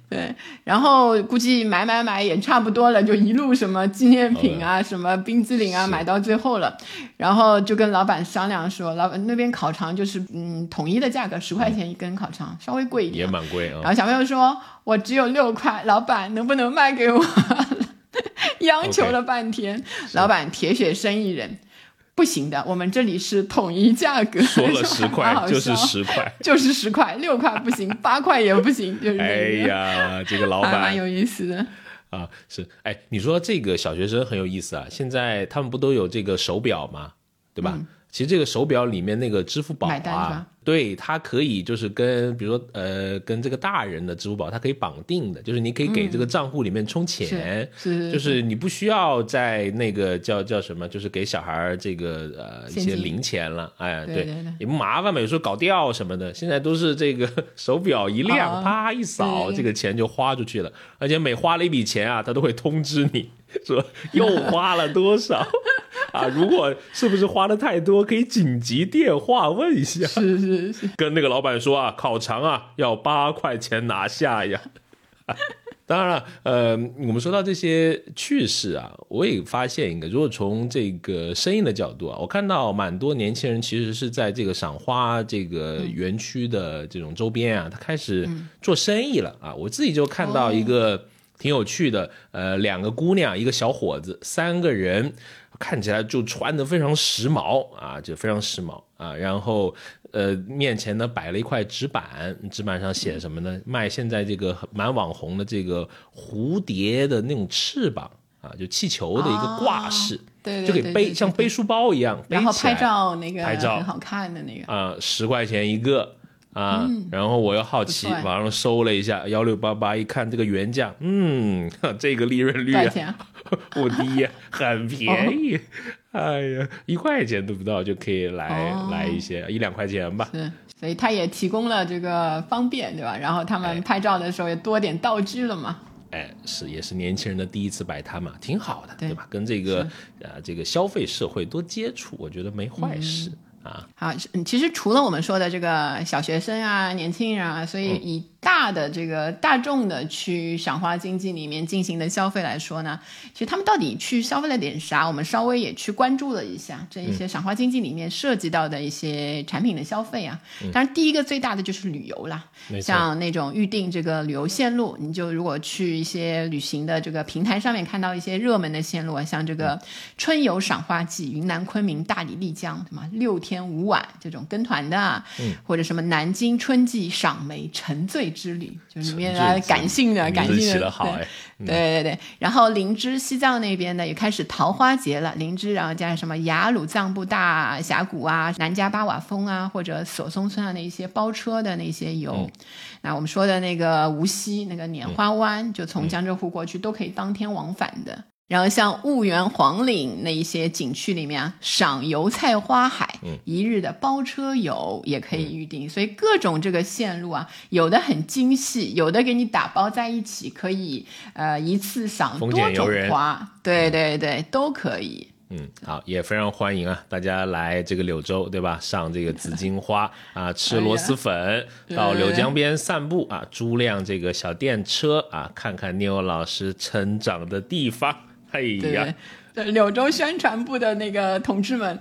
对，然后估计买买买也差不多了，就一路什么纪念品啊，什么冰激凌啊，买到最后了，然后就跟老板商量说，老板那边烤肠就是嗯统一的价格，十块钱一根烤肠，稍微贵一点，也蛮贵啊。然后小朋友说，我只有六块，老板能不能卖给我？央求了半天，老板铁血生意人。不行的，我们这里是统一价格，说了 十块就是十块，就是十块，六块不行，八块也不行，就是哎呀，这个老板。蛮有意思的。啊，是。哎，你说这个小学生很有意思啊，现在他们不都有这个手表吗？对吧？其实这个手表里面那个支付宝啊。对，它可以就是跟比如说呃，跟这个大人的支付宝，它可以绑定的，就是你可以给这个账户里面充钱，是，就是你不需要在那个叫叫什么，就是给小孩这个呃一些零钱了，哎，对，也不麻烦嘛，有时候搞掉什么的，现在都是这个手表一亮，啪一扫，这个钱就花出去了，而且每花了一笔钱啊，它都会通知你说又花了多少。啊，如果是不是花的太多，可以紧急电话问一下。是是是，跟那个老板说啊，烤肠啊要八块钱拿下呀。当然了，呃，我们说到这些趣事啊，我也发现一个，如果从这个生意的角度啊，我看到蛮多年轻人其实是在这个赏花这个园区的这种周边啊，他开始做生意了啊。我自己就看到一个挺有趣的，呃，两个姑娘，一个小伙子，三个人。看起来就穿的非常时髦啊，就非常时髦啊。然后，呃，面前呢摆了一块纸板，纸板上写什么呢？卖现在这个蛮网红的这个蝴蝶的那种翅膀啊，就气球的一个挂饰，对，就给背像背书包一样，然后拍照那个拍照很好看的那个啊，十块钱一个。啊，然后我又好奇，网上搜了一下幺六八八，一看这个原价，嗯，这个利润率啊 不低，很便宜，哎呀，一块钱都不到就可以来来一些，一两块钱吧。是，所以他也提供了这个方便，对吧？然后他们拍照的时候也多点道具了嘛。哎，是，也是年轻人的第一次摆摊嘛，挺好的，对吧？跟这个呃这个消费社会多接触，我觉得没坏事。啊，好，其实除了我们说的这个小学生啊、年轻人啊，所以以。大的这个大众的去赏花经济里面进行的消费来说呢，其实他们到底去消费了点啥？我们稍微也去关注了一下这一些赏花经济里面涉及到的一些产品的消费啊。当然，第一个最大的就是旅游啦，像那种预定这个旅游线路，你就如果去一些旅行的这个平台上面看到一些热门的线路啊，像这个春游赏花季，云南昆明、大理、丽江，什么六天五晚这种跟团的，或者什么南京春季赏梅沉醉。之旅就是里面啊，感性的，感性的，对对对对。然后林芝西藏那边呢，也开始桃花节了。林芝，然后加上什么雅鲁藏布大峡谷啊、南迦巴瓦峰啊，或者索松村啊那些包车的那些游。那我们说的那个无锡那个拈花湾，就从江浙沪过去都可以当天往返的。然后像婺源黄岭那一些景区里面啊，赏油菜花海，嗯一日的包车游也可以预定。所以各种这个线路啊，有的很精细，有的给你打包在一起，可以呃一次赏多种花。对对对，都可以。嗯，好，也非常欢迎啊，大家来这个柳州，对吧？上这个紫荆花 啊，吃螺蛳粉，到柳江边散步啊，租辆这个小电车啊，看看聂老师成长的地方。哎呀，对柳州宣传部的那个同志们，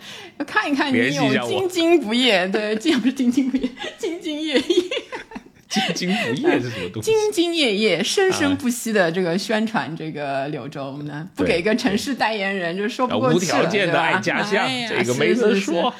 看一看你有兢兢不业，对，这样不是兢兢不业，兢兢业业，兢兢不业是什么东西？兢兢业业、生生不息的这个宣传这个柳州呢，不给一个城市代言人就说不过去无条件的爱家乡，这个没得说。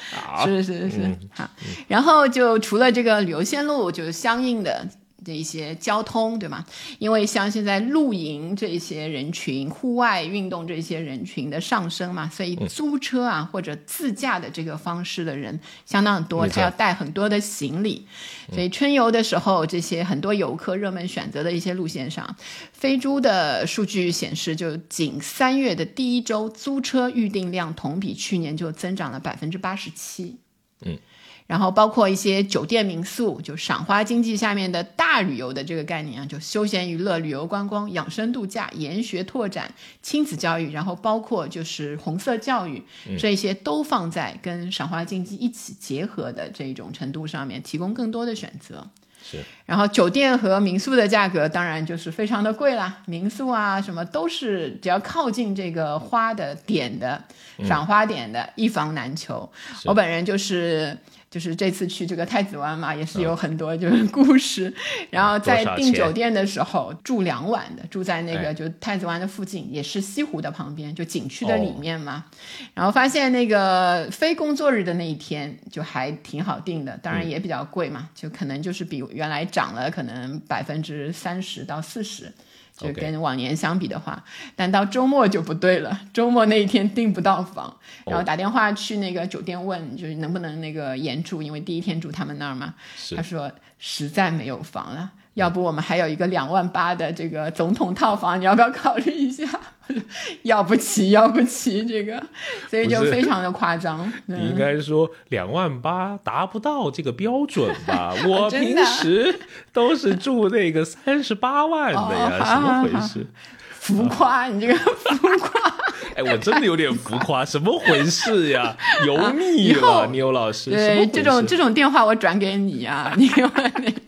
是是是，好。然后就除了这个旅游线路，就相应的。的一些交通，对吗？因为像现在露营这些人群、户外运动这些人群的上升嘛，所以租车啊或者自驾的这个方式的人相当多，他要带很多的行李，所以春游的时候，这些很多游客热门选择的一些路线上，飞猪的数据显示，就仅三月的第一周租车预订量同比去年就增长了百分之八十七。嗯。然后包括一些酒店民宿，就赏花经济下面的大旅游的这个概念啊，就休闲娱乐、旅游观光、养生度假、研学拓展、亲子教育，然后包括就是红色教育，这些都放在跟赏花经济一起结合的这种程度上面，提供更多的选择。是。然后酒店和民宿的价格当然就是非常的贵啦，民宿啊什么都是只要靠近这个花的点的赏花点的，一房难求。我本人就是。就是这次去这个太子湾嘛，也是有很多就是故事。然后在订酒店的时候住两晚的，住在那个就太子湾的附近，也是西湖的旁边，就景区的里面嘛。然后发现那个非工作日的那一天就还挺好订的，当然也比较贵嘛，就可能就是比原来涨了可能百分之三十到四十。就跟往年相比的话，但到周末就不对了。周末那一天订不到房，然后打电话去那个酒店问，就是能不能那个延住，因为第一天住他们那儿嘛。他说实在没有房了。要不我们还有一个两万八的这个总统套房，你要不要考虑一下？要不起，要不起，这个，所以就非常的夸张。你应该说两万八达不到这个标准吧？我平时都是住那个三十八万的呀，怎么回事？浮夸，你这个浮夸。哎，我真的有点浮夸，什么回事呀？油腻了，牛老师。对，这种这种电话我转给你啊，你问那个。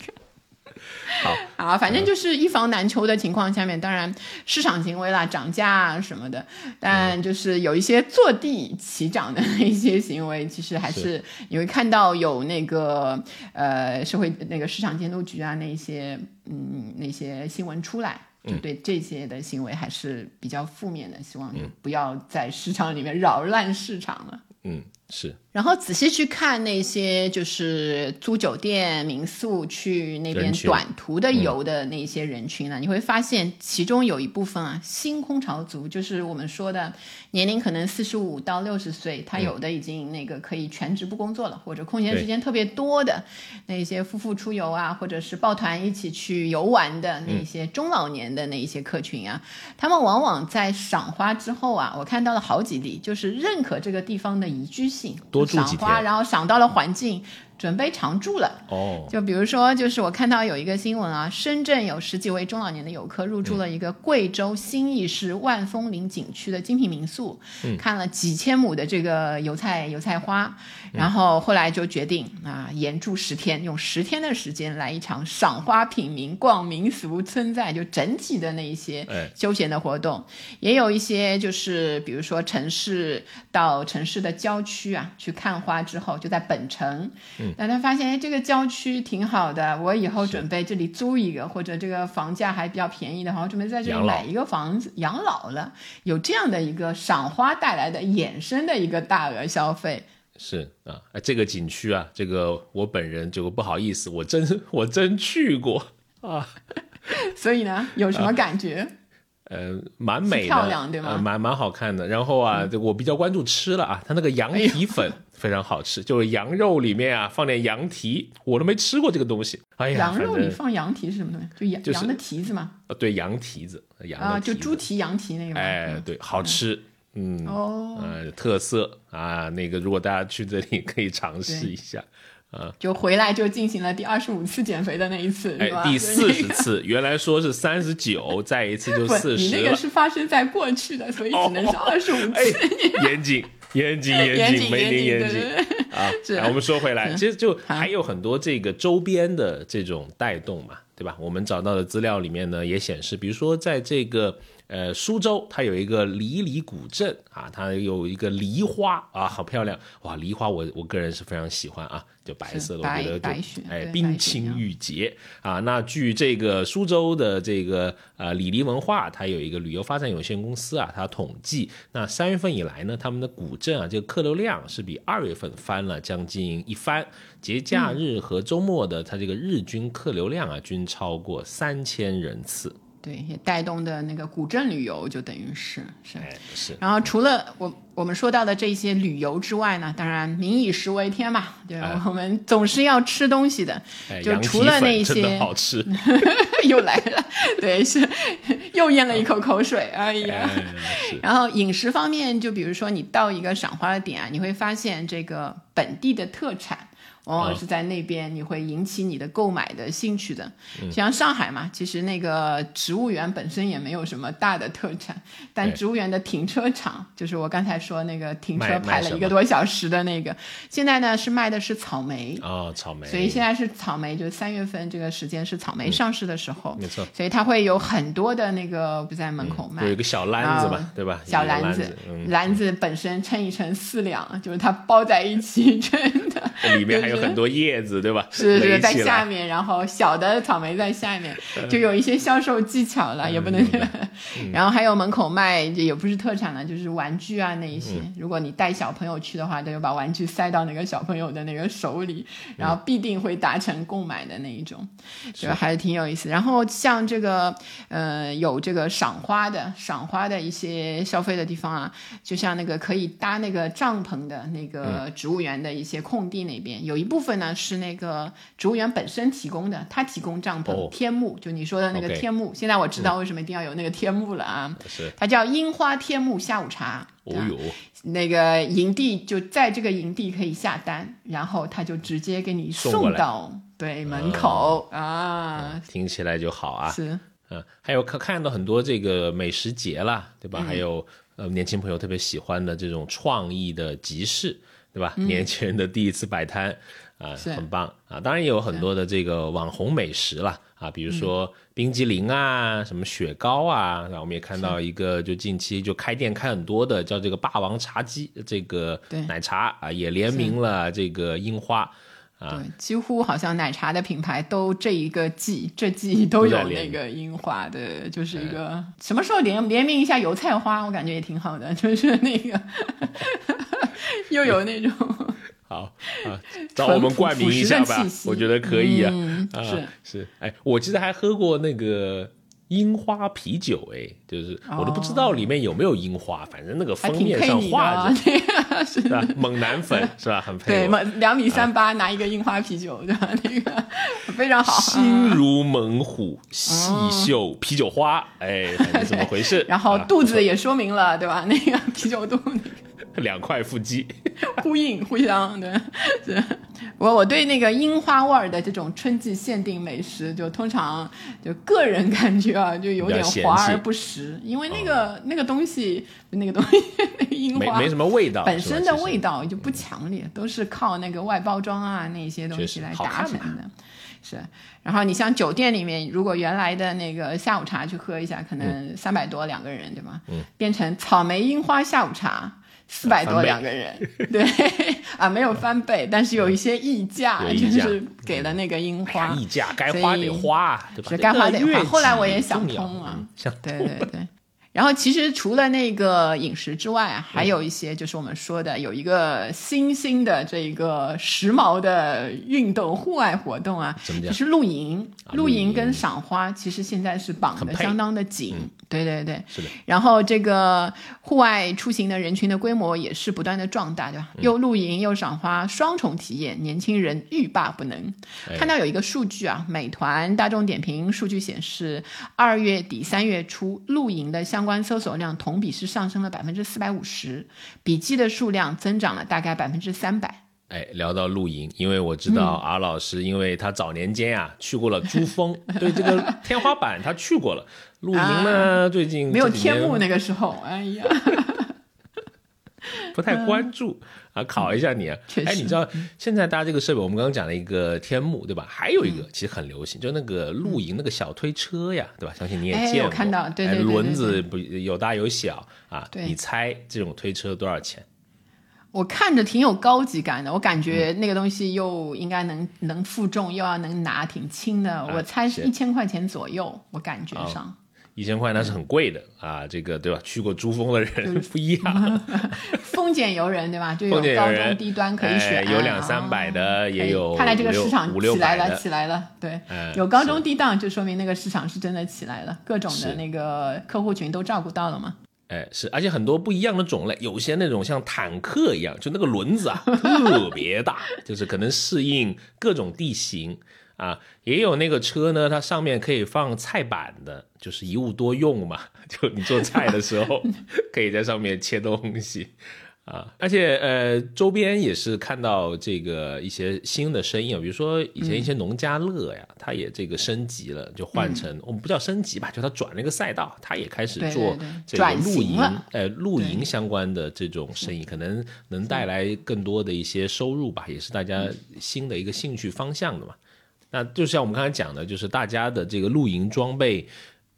好。啊，反正就是一房难求的情况下面，当然市场行为啦，涨价啊什么的，但就是有一些坐地起涨的一些行为，其实还是。你会看到有那个呃社会那个市场监督局啊那些嗯那些新闻出来，就对这些的行为还是比较负面的，希望不要在市场里面扰乱市场了。嗯，是。然后仔细去看那些就是租酒店民宿去那边短途的游的那些人群呢，你会发现其中有一部分啊新空巢族，就是我们说的年龄可能四十五到六十岁，他有的已经那个可以全职不工作了，或者空闲时间特别多的那些夫妇出游啊，或者是抱团一起去游玩的那些中老年的那一些客群啊，他们往往在赏花之后啊，我看到了好几例，就是认可这个地方的宜居性。赏花，然后赏到了环境。准备常住了。哦，就比如说，就是我看到有一个新闻啊，深圳有十几位中老年的游客入住了一个贵州兴义市万峰林景区的精品民宿，看了几千亩的这个油菜油菜花，然后后来就决定啊，延住十天，用十天的时间来一场赏花品茗、逛民俗村寨，就整体的那一些休闲的活动，也有一些就是比如说城市到城市的郊区啊去看花之后，就在本城。但他发现，哎，这个郊区挺好的，我以后准备这里租一个，或者这个房价还比较便宜的话，我准备在这里买一个房子养老了。有这样的一个赏花带来的衍生的一个大额消费。是啊，这个景区啊，这个我本人就不好意思，我真我真去过啊。所以呢，有什么感觉？呃，蛮美的，漂亮对吗？蛮蛮好看的。然后啊，我比较关注吃了啊，它那个羊蹄粉。非常好吃，就是羊肉里面啊放点羊蹄，我都没吃过这个东西。哎呀，羊肉里放羊蹄是什么东西？就羊羊的蹄子吗？呃，对，羊蹄子，羊啊，就猪蹄、羊蹄那个。哎，对，好吃，嗯，哦，呃，特色啊，那个如果大家去这里可以尝试一下，啊，就回来就进行了第二十五次减肥的那一次，哎，第四十次，原来说是三十九，再一次就 四十。你那个是发生在过去的，所以只能是二十五次。严谨。严谨 严谨，没您严谨啊！我们说回来，其实就还有很多这个周边的这种带动嘛，对吧？我们找到的资料里面呢也显示，比如说在这个呃苏州，它有一个离离古镇啊，它有一个梨花啊，好漂亮哇！梨花我我个人是非常喜欢啊。就白色的，我觉得就哎冰清玉洁啊。那据这个苏州的这个呃李黎文化，它有一个旅游发展有限公司啊，它统计，那三月份以来呢，他们的古镇啊，这个客流量是比二月份翻了将近一番。节假日和周末的它这个日均客流量啊，均超过三千人次。对，也带动的那个古镇旅游，就等于是是是。然后除了我我们说到的这些旅游之外呢，当然民以食为天嘛，对，我们总是要吃东西的。就除了那些好吃，又来了，对，是又咽了一口口水，哎呀。然后饮食方面，就比如说你到一个赏花的点啊，你会发现这个本地的特产。往往是在那边，你会引起你的购买的兴趣的。像上海嘛，其实那个植物园本身也没有什么大的特产，但植物园的停车场，就是我刚才说那个停车排了一个多小时的那个，现在呢是卖的是草莓哦，草莓。所以现在是草莓，就是三月份这个时间是草莓上市的时候，没错。所以它会有很多的那个不在门口卖，有一个小篮子吧，对吧？小篮子，篮子本身称一称四两，就是它包在一起 称的，里面还有。很多叶子对吧？是是在下面，然后小的草莓在下面，就有一些销售技巧了，也不能。然后还有门口卖，也不是特产了，就是玩具啊那一些。如果你带小朋友去的话，他就把玩具塞到那个小朋友的那个手里，然后必定会达成购买的那一种，就还是挺有意思。然后像这个呃有这个赏花的赏花的一些消费的地方啊，就像那个可以搭那个帐篷的那个植物园的一些空地那边有一。部分呢是那个植物园本身提供的，它提供帐篷、天幕，就你说的那个天幕。现在我知道为什么一定要有那个天幕了啊！是它叫樱花天幕下午茶。哦哟，那个营地就在这个营地可以下单，然后他就直接给你送到对门口啊。听起来就好啊。是嗯，还有可看到很多这个美食节啦，对吧？还有呃年轻朋友特别喜欢的这种创意的集市。对吧？年轻人的第一次摆摊，啊，很棒啊！当然也有很多的这个网红美食了啊，比如说冰激凌啊，什么雪糕啊。那我们也看到一个，就近期就开店开很多的，叫这个霸王茶姬，这个奶茶啊，也联名了这个樱花啊。对，几乎好像奶茶的品牌都这一个季，这季都有那个樱花的，就是一个什么时候联联名一下油菜花，我感觉也挺好的，就是那个。又有那种 好啊，找我们冠名一下吧，我觉得可以啊。是是，哎，我记得还喝过那个樱花啤酒，哎，就是我都不知道里面有没有樱花，反正那个封面上画着，是吧？猛男粉是吧？很配。对，两米三八拿一个樱花啤酒，对吧？那个非常好。心如猛虎，细嗅啤酒花，哎，怎么回事？然后肚子也说明了，对吧？那个啤酒肚。两块腹肌，呼应互相对。我我对那个樱花味儿的这种春季限定美食，就通常就个人感觉啊，就有点华而不实，因为那个那个东西，那个东西，那个樱花没没什么味道，本身的味道就不强烈，都是靠那个外包装啊那些东西来达成的。是，然后你像酒店里面，如果原来的那个下午茶去喝一下，可能三百多两个人，对吗？嗯，变成草莓樱花下午茶。四百多两个人，对啊，没有翻倍，但是有一些溢价，就是给了那个樱花。溢价，该花得花，对吧？该花得花。后来我也想通了，对对对。然后其实除了那个饮食之外，还有一些就是我们说的有一个新兴的这个时髦的运动户外活动啊，就是露营。露营跟赏花其实现在是绑的相当的紧，对对对，是的。然后这个户外出行的人群的规模也是不断的壮大，对吧？又露营又赏花，双重体验，年轻人欲罢不能。看到有一个数据啊，美团、大众点评数据显示，二月底三月初露营的相关搜索量同比是上升了百分之四百五十，笔记的数量增长了大概百分之三百。哎，聊到露营，因为我知道阿老师，因为他早年间啊去过了珠峰，对这个天花板他去过了。露营呢，最近没有天幕那个时候，哎呀，不太关注啊，考一下你啊。哎，你知道现在大家这个设备，我们刚刚讲了一个天幕，对吧？还有一个其实很流行，就那个露营那个小推车呀，对吧？相信你也见过，看到，对对对，轮子不有大有小啊？你猜这种推车多少钱？我看着挺有高级感的，我感觉那个东西又应该能能负重，又要能拿，挺轻的。我猜是一千块钱左右，我感觉上一千块那是很贵的啊，这个对吧？去过珠峰的人不一样，丰俭由人对吧？就有高中低端可以选，有两三百的，也有看来这个市场起来了，起来了。对，有高中低档，就说明那个市场是真的起来了，各种的那个客户群都照顾到了嘛。哎，是，而且很多不一样的种类，有些那种像坦克一样，就那个轮子啊 特别大，就是可能适应各种地形啊。也有那个车呢，它上面可以放菜板的，就是一物多用嘛，就你做菜的时候 可以在上面切东西。啊，而且呃，周边也是看到这个一些新的生意啊，比如说以前一些农家乐呀，它也这个升级了，就换成我们不叫升级吧，就它转了一个赛道，它也开始做这个露营，呃，露营相关的这种生意，可能能带来更多的一些收入吧，也是大家新的一个兴趣方向的嘛。那就像我们刚才讲的，就是大家的这个露营装备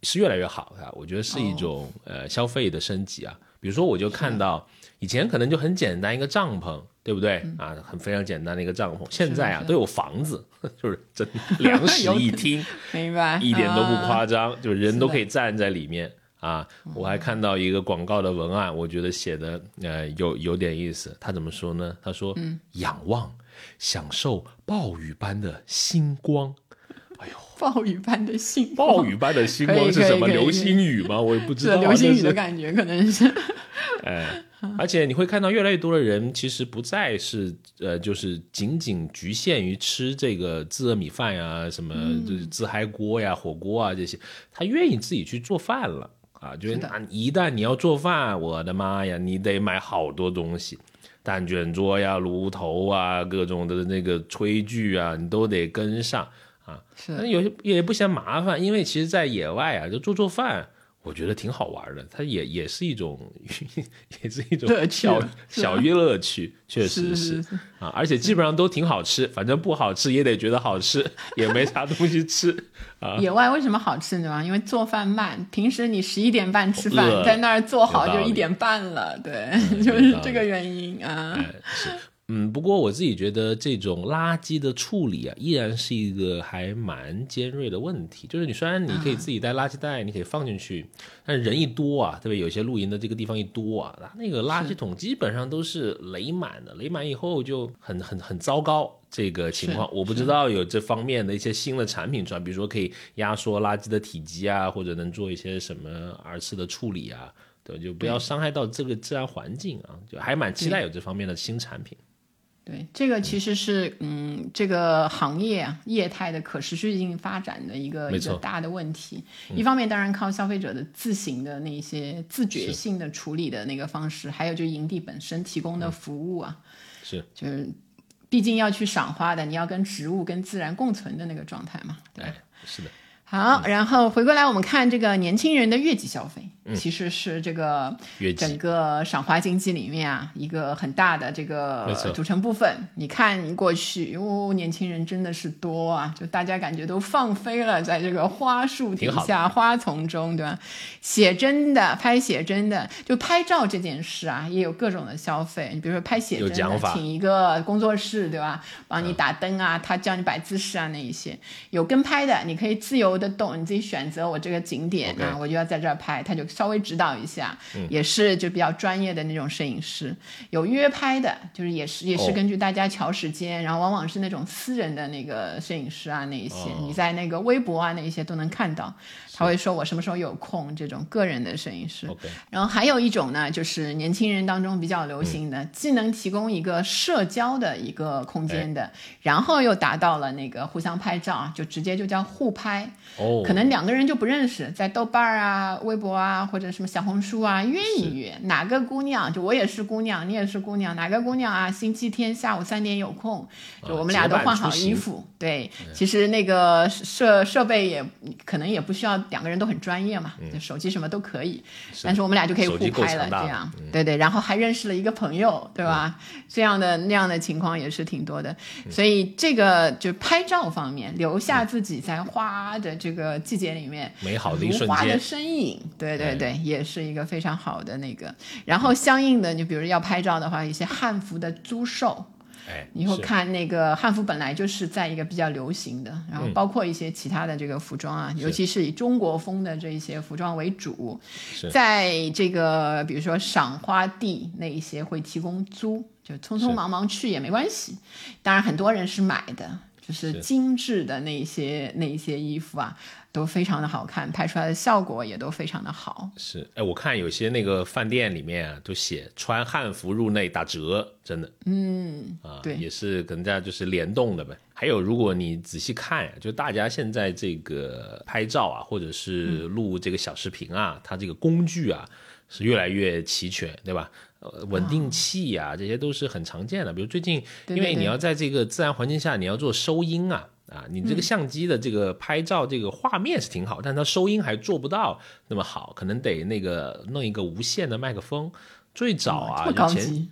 是越来越好啊，我觉得是一种呃消费的升级啊。比如说，我就看到。以前可能就很简单一个帐篷，对不对啊？很非常简单的一个帐篷。现在啊，都有房子，就是真两室 一厅，明白？一点都不夸张，就是人都可以站在里面啊。我还看到一个广告的文案，我觉得写的呃有有点意思。他怎么说呢？他说：“仰望，享受暴雨般的星光。”哎呦，暴雨般的星光，暴雨般的星光是什么？流星雨吗？我也不知道。流星雨的感觉可能是，哎。而且你会看到越来越多的人，其实不再是呃，就是仅仅局限于吃这个自热米饭呀，什么就是自嗨锅呀、火锅啊这些，他愿意自己去做饭了啊。就是那一旦你要做饭，我的妈呀，你得买好多东西，蛋卷桌呀、炉头啊、各种的那个炊具啊，你都得跟上啊。是，有些也不嫌麻烦，因为其实，在野外啊，就做做饭。我觉得挺好玩的，它也也是一种，也是一种小小娱乐趣，确实是啊，而且基本上都挺好吃，反正不好吃也得觉得好吃，也没啥东西吃啊。野外为什么好吃呢？因为做饭慢，平时你十一点半吃饭，在那儿做好就一点半了，对，就是这个原因啊。是。嗯，不过我自己觉得这种垃圾的处理啊，依然是一个还蛮尖锐的问题。就是你虽然你可以自己带垃圾袋，你可以放进去，但是人一多啊，特别有些露营的这个地方一多啊，那个垃圾桶基本上都是垒满的，垒满以后就很很很糟糕。这个情况我不知道有这方面的一些新的产品出来，比如说可以压缩垃圾的体积啊，或者能做一些什么二次的处理啊，对，就不要伤害到这个自然环境啊，就还蛮期待有这方面的新产品。对，这个其实是嗯，这个行业啊业态的可持续性发展的一个一个大的问题。一方面当然靠消费者的自行的那些自觉性的处理的那个方式，还有就营地本身提供的服务啊，是就是毕竟要去赏花的，你要跟植物跟自然共存的那个状态嘛。对，是的。好，然后回过来我们看这个年轻人的月季消费。其实是这个整个赏花经济里面啊，一个很大的这个组成部分。你看过去，哦，年轻人真的是多啊，就大家感觉都放飞了，在这个花树底下、花丛中，对吧？写真的，拍写真的，就拍照这件事啊，也有各种的消费。你比如说拍写真的，请一个工作室，对吧？帮你打灯啊，他教你摆姿势啊，那一些有跟拍的，你可以自由的动，你自己选择我这个景点啊，我就要在这儿拍，他就。稍微指导一下，也是就比较专业的那种摄影师。有约拍的，就是也是也是根据大家调时间，然后往往是那种私人的那个摄影师啊，那一些你在那个微博啊那一些都能看到。他会说我什么时候有空，这种个人的摄影师。然后还有一种呢，就是年轻人当中比较流行的，既能提供一个社交的一个空间的，然后又达到了那个互相拍照，就直接就叫互拍。哦，可能两个人就不认识，在豆瓣啊、微博啊或者什么小红书啊约一约，哪个姑娘就我也是姑娘，你也是姑娘，哪个姑娘啊？星期天下午三点有空，就我们俩都换好衣服。对，其实那个设设备也可能也不需要。两个人都很专业嘛，手机什么都可以，但是我们俩就可以互拍了，这样，对对，然后还认识了一个朋友，对吧？这样的那样的情况也是挺多的，所以这个就拍照方面，留下自己在花的这个季节里面美好的一瞬间的身影，对对对，也是一个非常好的那个。然后相应的，你比如要拍照的话，一些汉服的租售。哎，你会看那个汉服本来就是在一个比较流行的，然后嗯包括一些其他的这个服装啊，尤其是以中国风的这一些服装为主，在这个比如说赏花地那一些会提供租，就匆匆忙忙去也没关系。当然很多人是买的，就是精致的那些那一些衣服啊。都非常的好看，拍出来的效果也都非常的好。是，哎，我看有些那个饭店里面啊，都写穿汉服入内打折，真的。嗯，啊，对，也是跟大家就是联动的呗。还有，如果你仔细看，就大家现在这个拍照啊，或者是录这个小视频啊，它这个工具啊是越来越齐全，对吧？呃，稳定器啊，这些都是很常见的。比如最近，因为你要在这个自然环境下，你要做收音啊。啊，你这个相机的这个拍照这个画面是挺好，但它收音还做不到那么好，可能得那个弄一个无线的麦克风。最早啊，高级，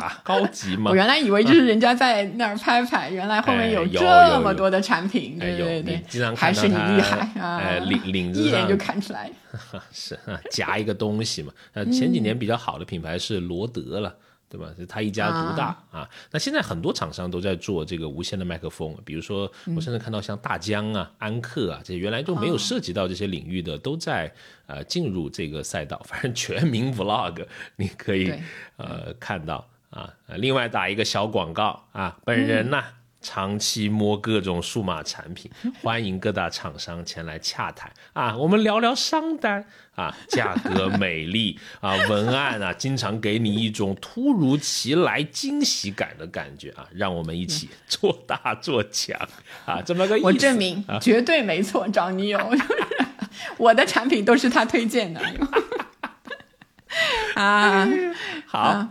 啊，高级嘛。我原来以为就是人家在那儿拍拍，原来后面有这么多的产品，对对对，经常还是你厉害啊！哎，领领子 一眼就看出来，是夹一个东西嘛。呃，前几年比较好的品牌是罗德了。对吧？是他一家独大啊，啊。那现在很多厂商都在做这个无线的麦克风，比如说我甚至看到像大疆啊、安克啊这些原来就没有涉及到这些领域的，都在呃进入这个赛道。反正全民 Vlog 你可以呃看到啊。另外打一个小广告啊，本人呢。长期摸各种数码产品，欢迎各大厂商前来洽谈啊！我们聊聊商单啊，价格美丽 啊，文案啊，经常给你一种突如其来惊喜感的感觉啊！让我们一起做大做强啊！这么个意思，我证明绝对没错，找女友，我的产品都是他推荐的啊！好。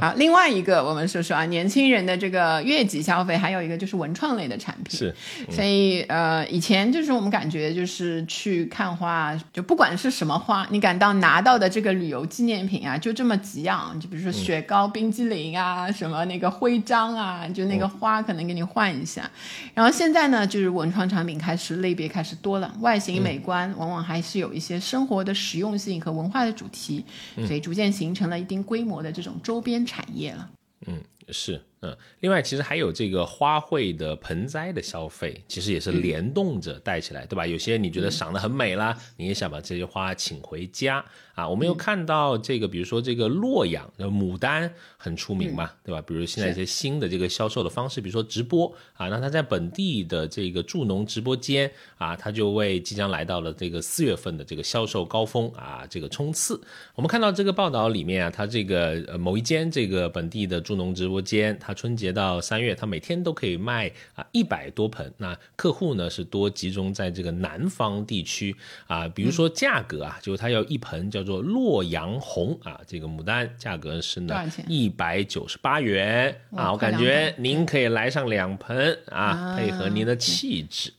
好，另外一个我们说说啊，年轻人的这个月季消费，还有一个就是文创类的产品。是，所以呃，以前就是我们感觉就是去看花，就不管是什么花，你感到拿到的这个旅游纪念品啊，就这么几样，就比如说雪糕、冰激凌啊，什么那个徽章啊，就那个花可能给你换一下。然后现在呢，就是文创产品开始类别开始多了，外形美观，往往还是有一些生活的实用性和文化的主题，所以逐渐形成了一定规模的这种周边边产业了。嗯，是，嗯，另外其实还有这个花卉的盆栽的消费，其实也是联动着带起来，对吧？有些你觉得赏得很美啦，你也想把这些花请回家啊。我们又看到这个，比如说这个洛阳的牡丹很出名嘛，对吧？比如现在一些新的这个销售的方式，比如说直播啊，那他在本地的这个助农直播间啊，他就为即将来到了这个四月份的这个销售高峰啊，这个冲刺。我们看到这个报道里面啊，他这个呃某一间这个本地的助农直播间，他春节到三月，他每天都可以卖啊一百多盆。那客户呢是多集中在这个南方地区。啊，比如说价格啊，就是他要一盆叫做洛阳红啊，这个牡丹价格是呢一百九十八元。啊，我感觉您可以来上两盆啊，配合您的气质。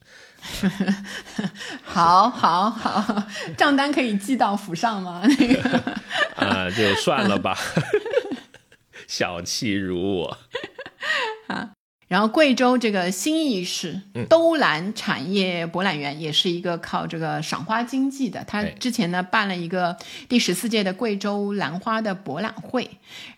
好，好，好，账单可以寄到府上吗？那个。啊，就算了吧，小气如我。啊。然后贵州这个兴义市兜兰产业博览园也是一个靠这个赏花经济的。他之前呢办了一个第十四届的贵州兰花的博览会，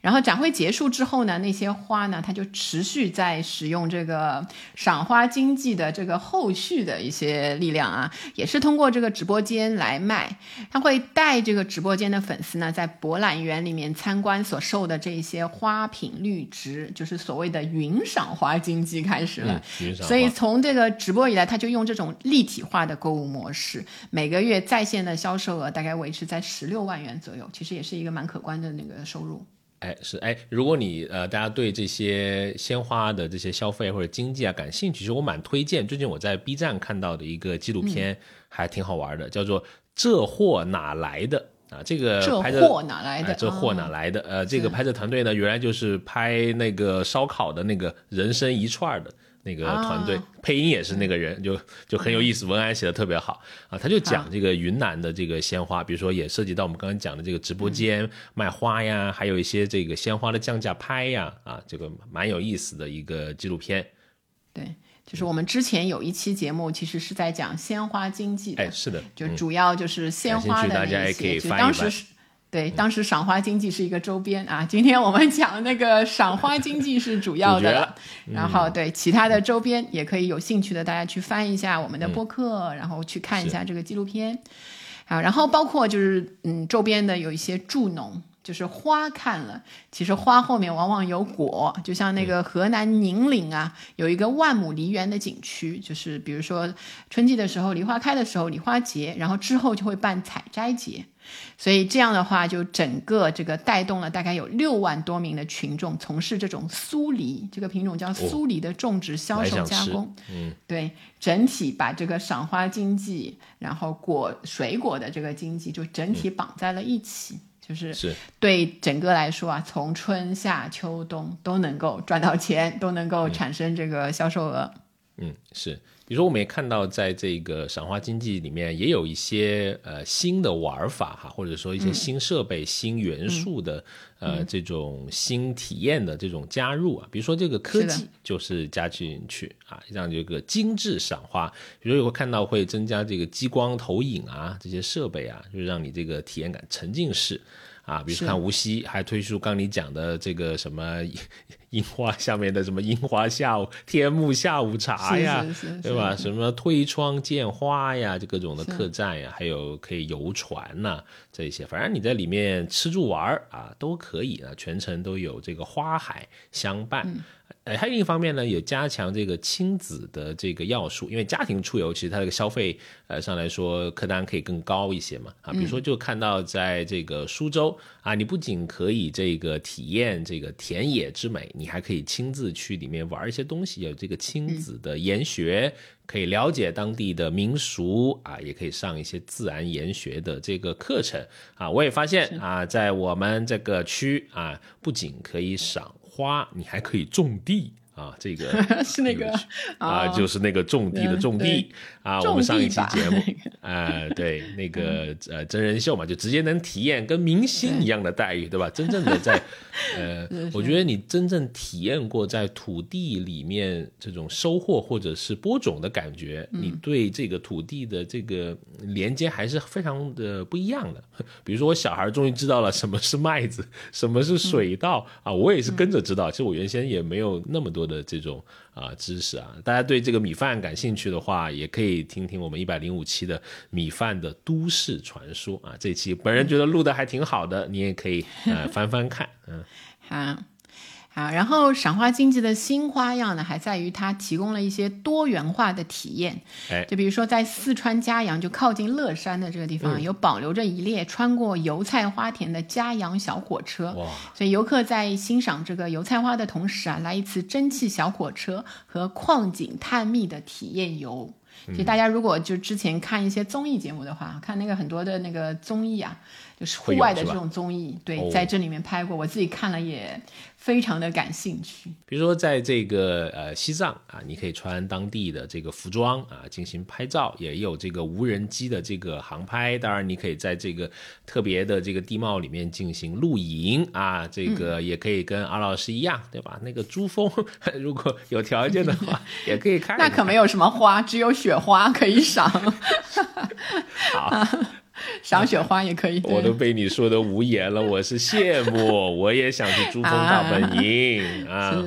然后展会结束之后呢，那些花呢，它就持续在使用这个赏花经济的这个后续的一些力量啊，也是通过这个直播间来卖。他会带这个直播间的粉丝呢，在博览园里面参观所售的这些花品绿植，就是所谓的云赏花。经济开始了，所以从这个直播以来，他就用这种立体化的购物模式，每个月在线的销售额大概维持在十六万元左右，其实也是一个蛮可观的那个收入。哎，是哎，如果你呃大家对这些鲜花的这些消费或者经济啊感兴趣，其实我蛮推荐。最近我在 B 站看到的一个纪录片，还挺好玩的，叫做《这货哪来的》。啊，这个拍这货哪来的？这货哪来的？呃，这个拍摄团队呢，原来就是拍那个烧烤的那个人参一串的那个团队，配音也是那个人，就就很有意思，文案写的特别好啊。他就讲这个云南的这个鲜花，比如说也涉及到我们刚刚讲的这个直播间卖花呀，还有一些这个鲜花的降价拍呀，啊，这个蛮有意思的一个纪录片。对。就是我们之前有一期节目，其实是在讲鲜花经济的，哎，是的，就主要就是鲜花的那些，就当时是对，当时赏花经济是一个周边啊，今天我们讲那个赏花经济是主要的，然后对其他的周边也可以有兴趣的大家去翻一下我们的播客，然后去看一下这个纪录片，啊，然后包括就是嗯周边的有一些助农。就是花看了，其实花后面往往有果，就像那个河南宁陵啊，有一个万亩梨园的景区，就是比如说春季的时候梨花开的时候梨花节，然后之后就会办采摘节，所以这样的话就整个这个带动了大概有六万多名的群众从事这种酥梨，这个品种叫酥梨的种植、销售、加工，嗯，对，整体把这个赏花经济，然后果水果的这个经济就整体绑在了一起。就是是对整个来说啊，从春夏秋冬都能够赚到钱，都能够产生这个销售额。嗯，是。比如说，我们也看到，在这个赏花经济里面，也有一些呃新的玩法哈，或者说一些新设备、新元素的呃这种新体验的这种加入啊。比如说这个科技就是加进去啊，让这个精致赏花。比如说会看到会增加这个激光投影啊，这些设备啊，就让你这个体验感沉浸式。啊，比如说看无锡还推出刚你讲的这个什么樱花下面的什么樱花下午天幕下午茶呀，对吧？什么推窗见花呀，就各种的客栈呀，还有可以游船呐，这些，反正你在里面吃住玩啊都可以啊，全程都有这个花海相伴。呃，还有另一方面呢，也加强这个亲子的这个要素，因为家庭出游其实它这个消费呃上来说客单可以更高一些嘛啊，比如说就看到在这个苏州啊，你不仅可以这个体验这个田野之美，你还可以亲自去里面玩一些东西，有这个亲子的研学，可以了解当地的民俗啊，也可以上一些自然研学的这个课程啊。我也发现啊，在我们这个区啊，不仅可以赏。花，你还可以种地啊！这个 是那个啊，就是那个种地的种地啊。我们上一期节目，啊，对，那个呃真人秀嘛，就直接能体验跟明星一样的待遇，对吧？真正的在 呃，我觉得你真正体验过在土地里面这种收获或者是播种的感觉，你对这个土地的这个连接还是非常的不一样的。比如说，我小孩终于知道了什么是麦子，什么是水稻啊！我也是跟着知道。其实我原先也没有那么多的这种啊知识啊。大家对这个米饭感兴趣的话，也可以听听我们一百零五期的米饭的都市传说啊。这期本人觉得录的还挺好的，你也可以呃翻翻看，嗯，好。啊，然后赏花经济的新花样呢，还在于它提供了一些多元化的体验。哎，就比如说在四川嘉阳，就靠近乐山的这个地方，有保留着一列穿过油菜花田的嘉阳小火车。哇！所以游客在欣赏这个油菜花的同时啊，来一次蒸汽小火车和矿井探秘的体验游。其实大家如果就之前看一些综艺节目的话，看那个很多的那个综艺啊，就是户外的这种综艺，对，在这里面拍过，我自己看了也。非常的感兴趣，比如说在这个呃西藏啊，你可以穿当地的这个服装啊进行拍照，也有这个无人机的这个航拍。当然，你可以在这个特别的这个地貌里面进行露营啊，这个也可以跟阿老师一样，对吧？那个珠峰，如果有条件的话，也可以看。那可没有什么花，只有雪花可以赏。好。赏雪花也可以，我都被你说的无言了。我是羡慕，我也想去珠峰大本营 啊。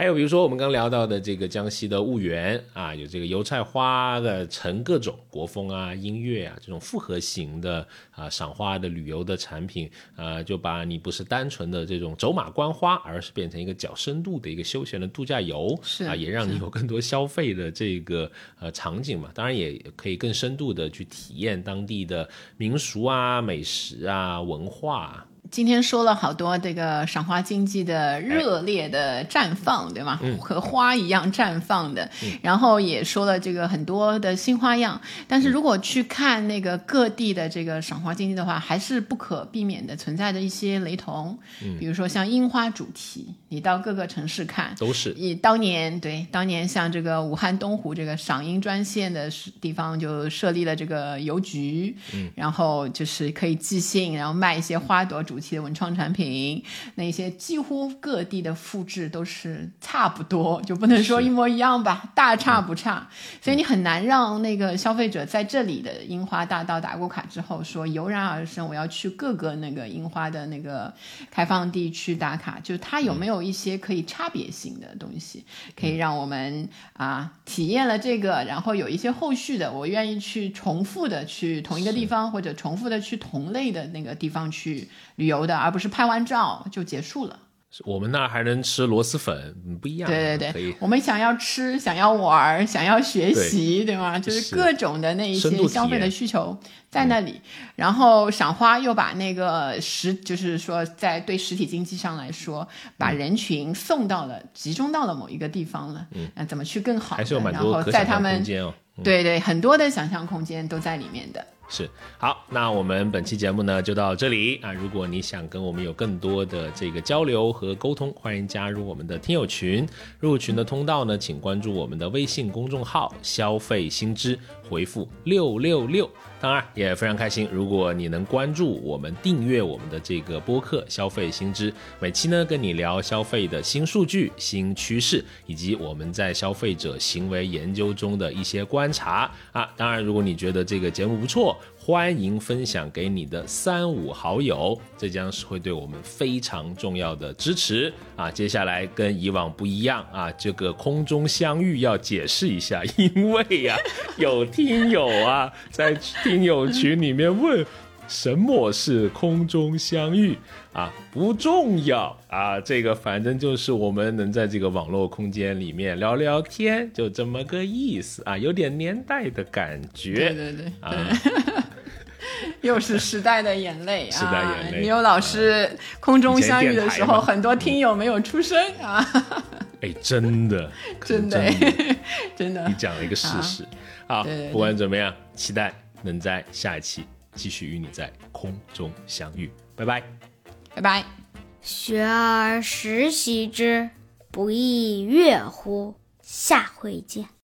还有比如说我们刚聊到的这个江西的婺源啊，有这个油菜花的成各种国风啊、音乐啊这种复合型的啊赏花的旅游的产品啊，就把你不是单纯的这种走马观花，而是变成一个较深度的一个休闲的度假游啊，也让你有更多消费的这个呃场景嘛。当然也可以更深度的去体验当地的民俗啊、美食啊、文化。今天说了好多这个赏花经济的热烈的绽放，对吗？和花一样绽放的。然后也说了这个很多的新花样。但是如果去看那个各地的这个赏花经济的话，还是不可避免的存在着一些雷同。比如说像樱花主题，你到各个城市看都是。以当年对当年像这个武汉东湖这个赏樱专线的地方就设立了这个邮局，然后就是可以寄信，然后卖一些花朵主。期的文创产品，那些几乎各地的复制都是差不多，就不能说一模一样吧，大差不差。所以你很难让那个消费者在这里的樱花大道打过卡之后说油然而生，我要去各个那个樱花的那个开放地区打卡，就是它有没有一些可以差别性的东西，可以让我们啊体验了这个，然后有一些后续的，我愿意去重复的去同一个地方或者重复的去同类的那个地方去旅游的，而不是拍完照就结束了。我们那儿还能吃螺蛳粉，不一样。对对对，我们想要吃，想要玩，想要学习，对吗？就是各种的那一些消费的需求在那里。然后赏花又把那个实，就是说在对实体经济上来说，把人群送到了，集中到了某一个地方了。嗯，那怎么去更好？还是有蛮多可想象空间哦。对对，很多的想象空间都在里面的。是好，那我们本期节目呢就到这里啊。如果你想跟我们有更多的这个交流和沟通，欢迎加入我们的听友群。入群的通道呢，请关注我们的微信公众号“消费新知”，回复六六六。当然也非常开心，如果你能关注我们、订阅我们的这个播客《消费新知》，每期呢跟你聊消费的新数据、新趋势，以及我们在消费者行为研究中的一些观察啊。当然，如果你觉得这个节目不错，欢迎分享给你的三五好友，这将是会对我们非常重要的支持啊！接下来跟以往不一样啊，这个空中相遇要解释一下，因为呀，有听友啊在听友群里面问什么是空中相遇啊，不重要啊，这个反正就是我们能在这个网络空间里面聊聊天，就这么个意思啊，有点年代的感觉，对对对啊。又是时代的眼泪啊！时代眼泪。你有老师空中相遇的时候，很多听友没有出声啊。哎，真的，真的，真的。你讲了一个事实。好，不管怎么样，期待能在下一期继续与你在空中相遇。拜拜，拜拜。学而时习之，不亦说乎？下回见。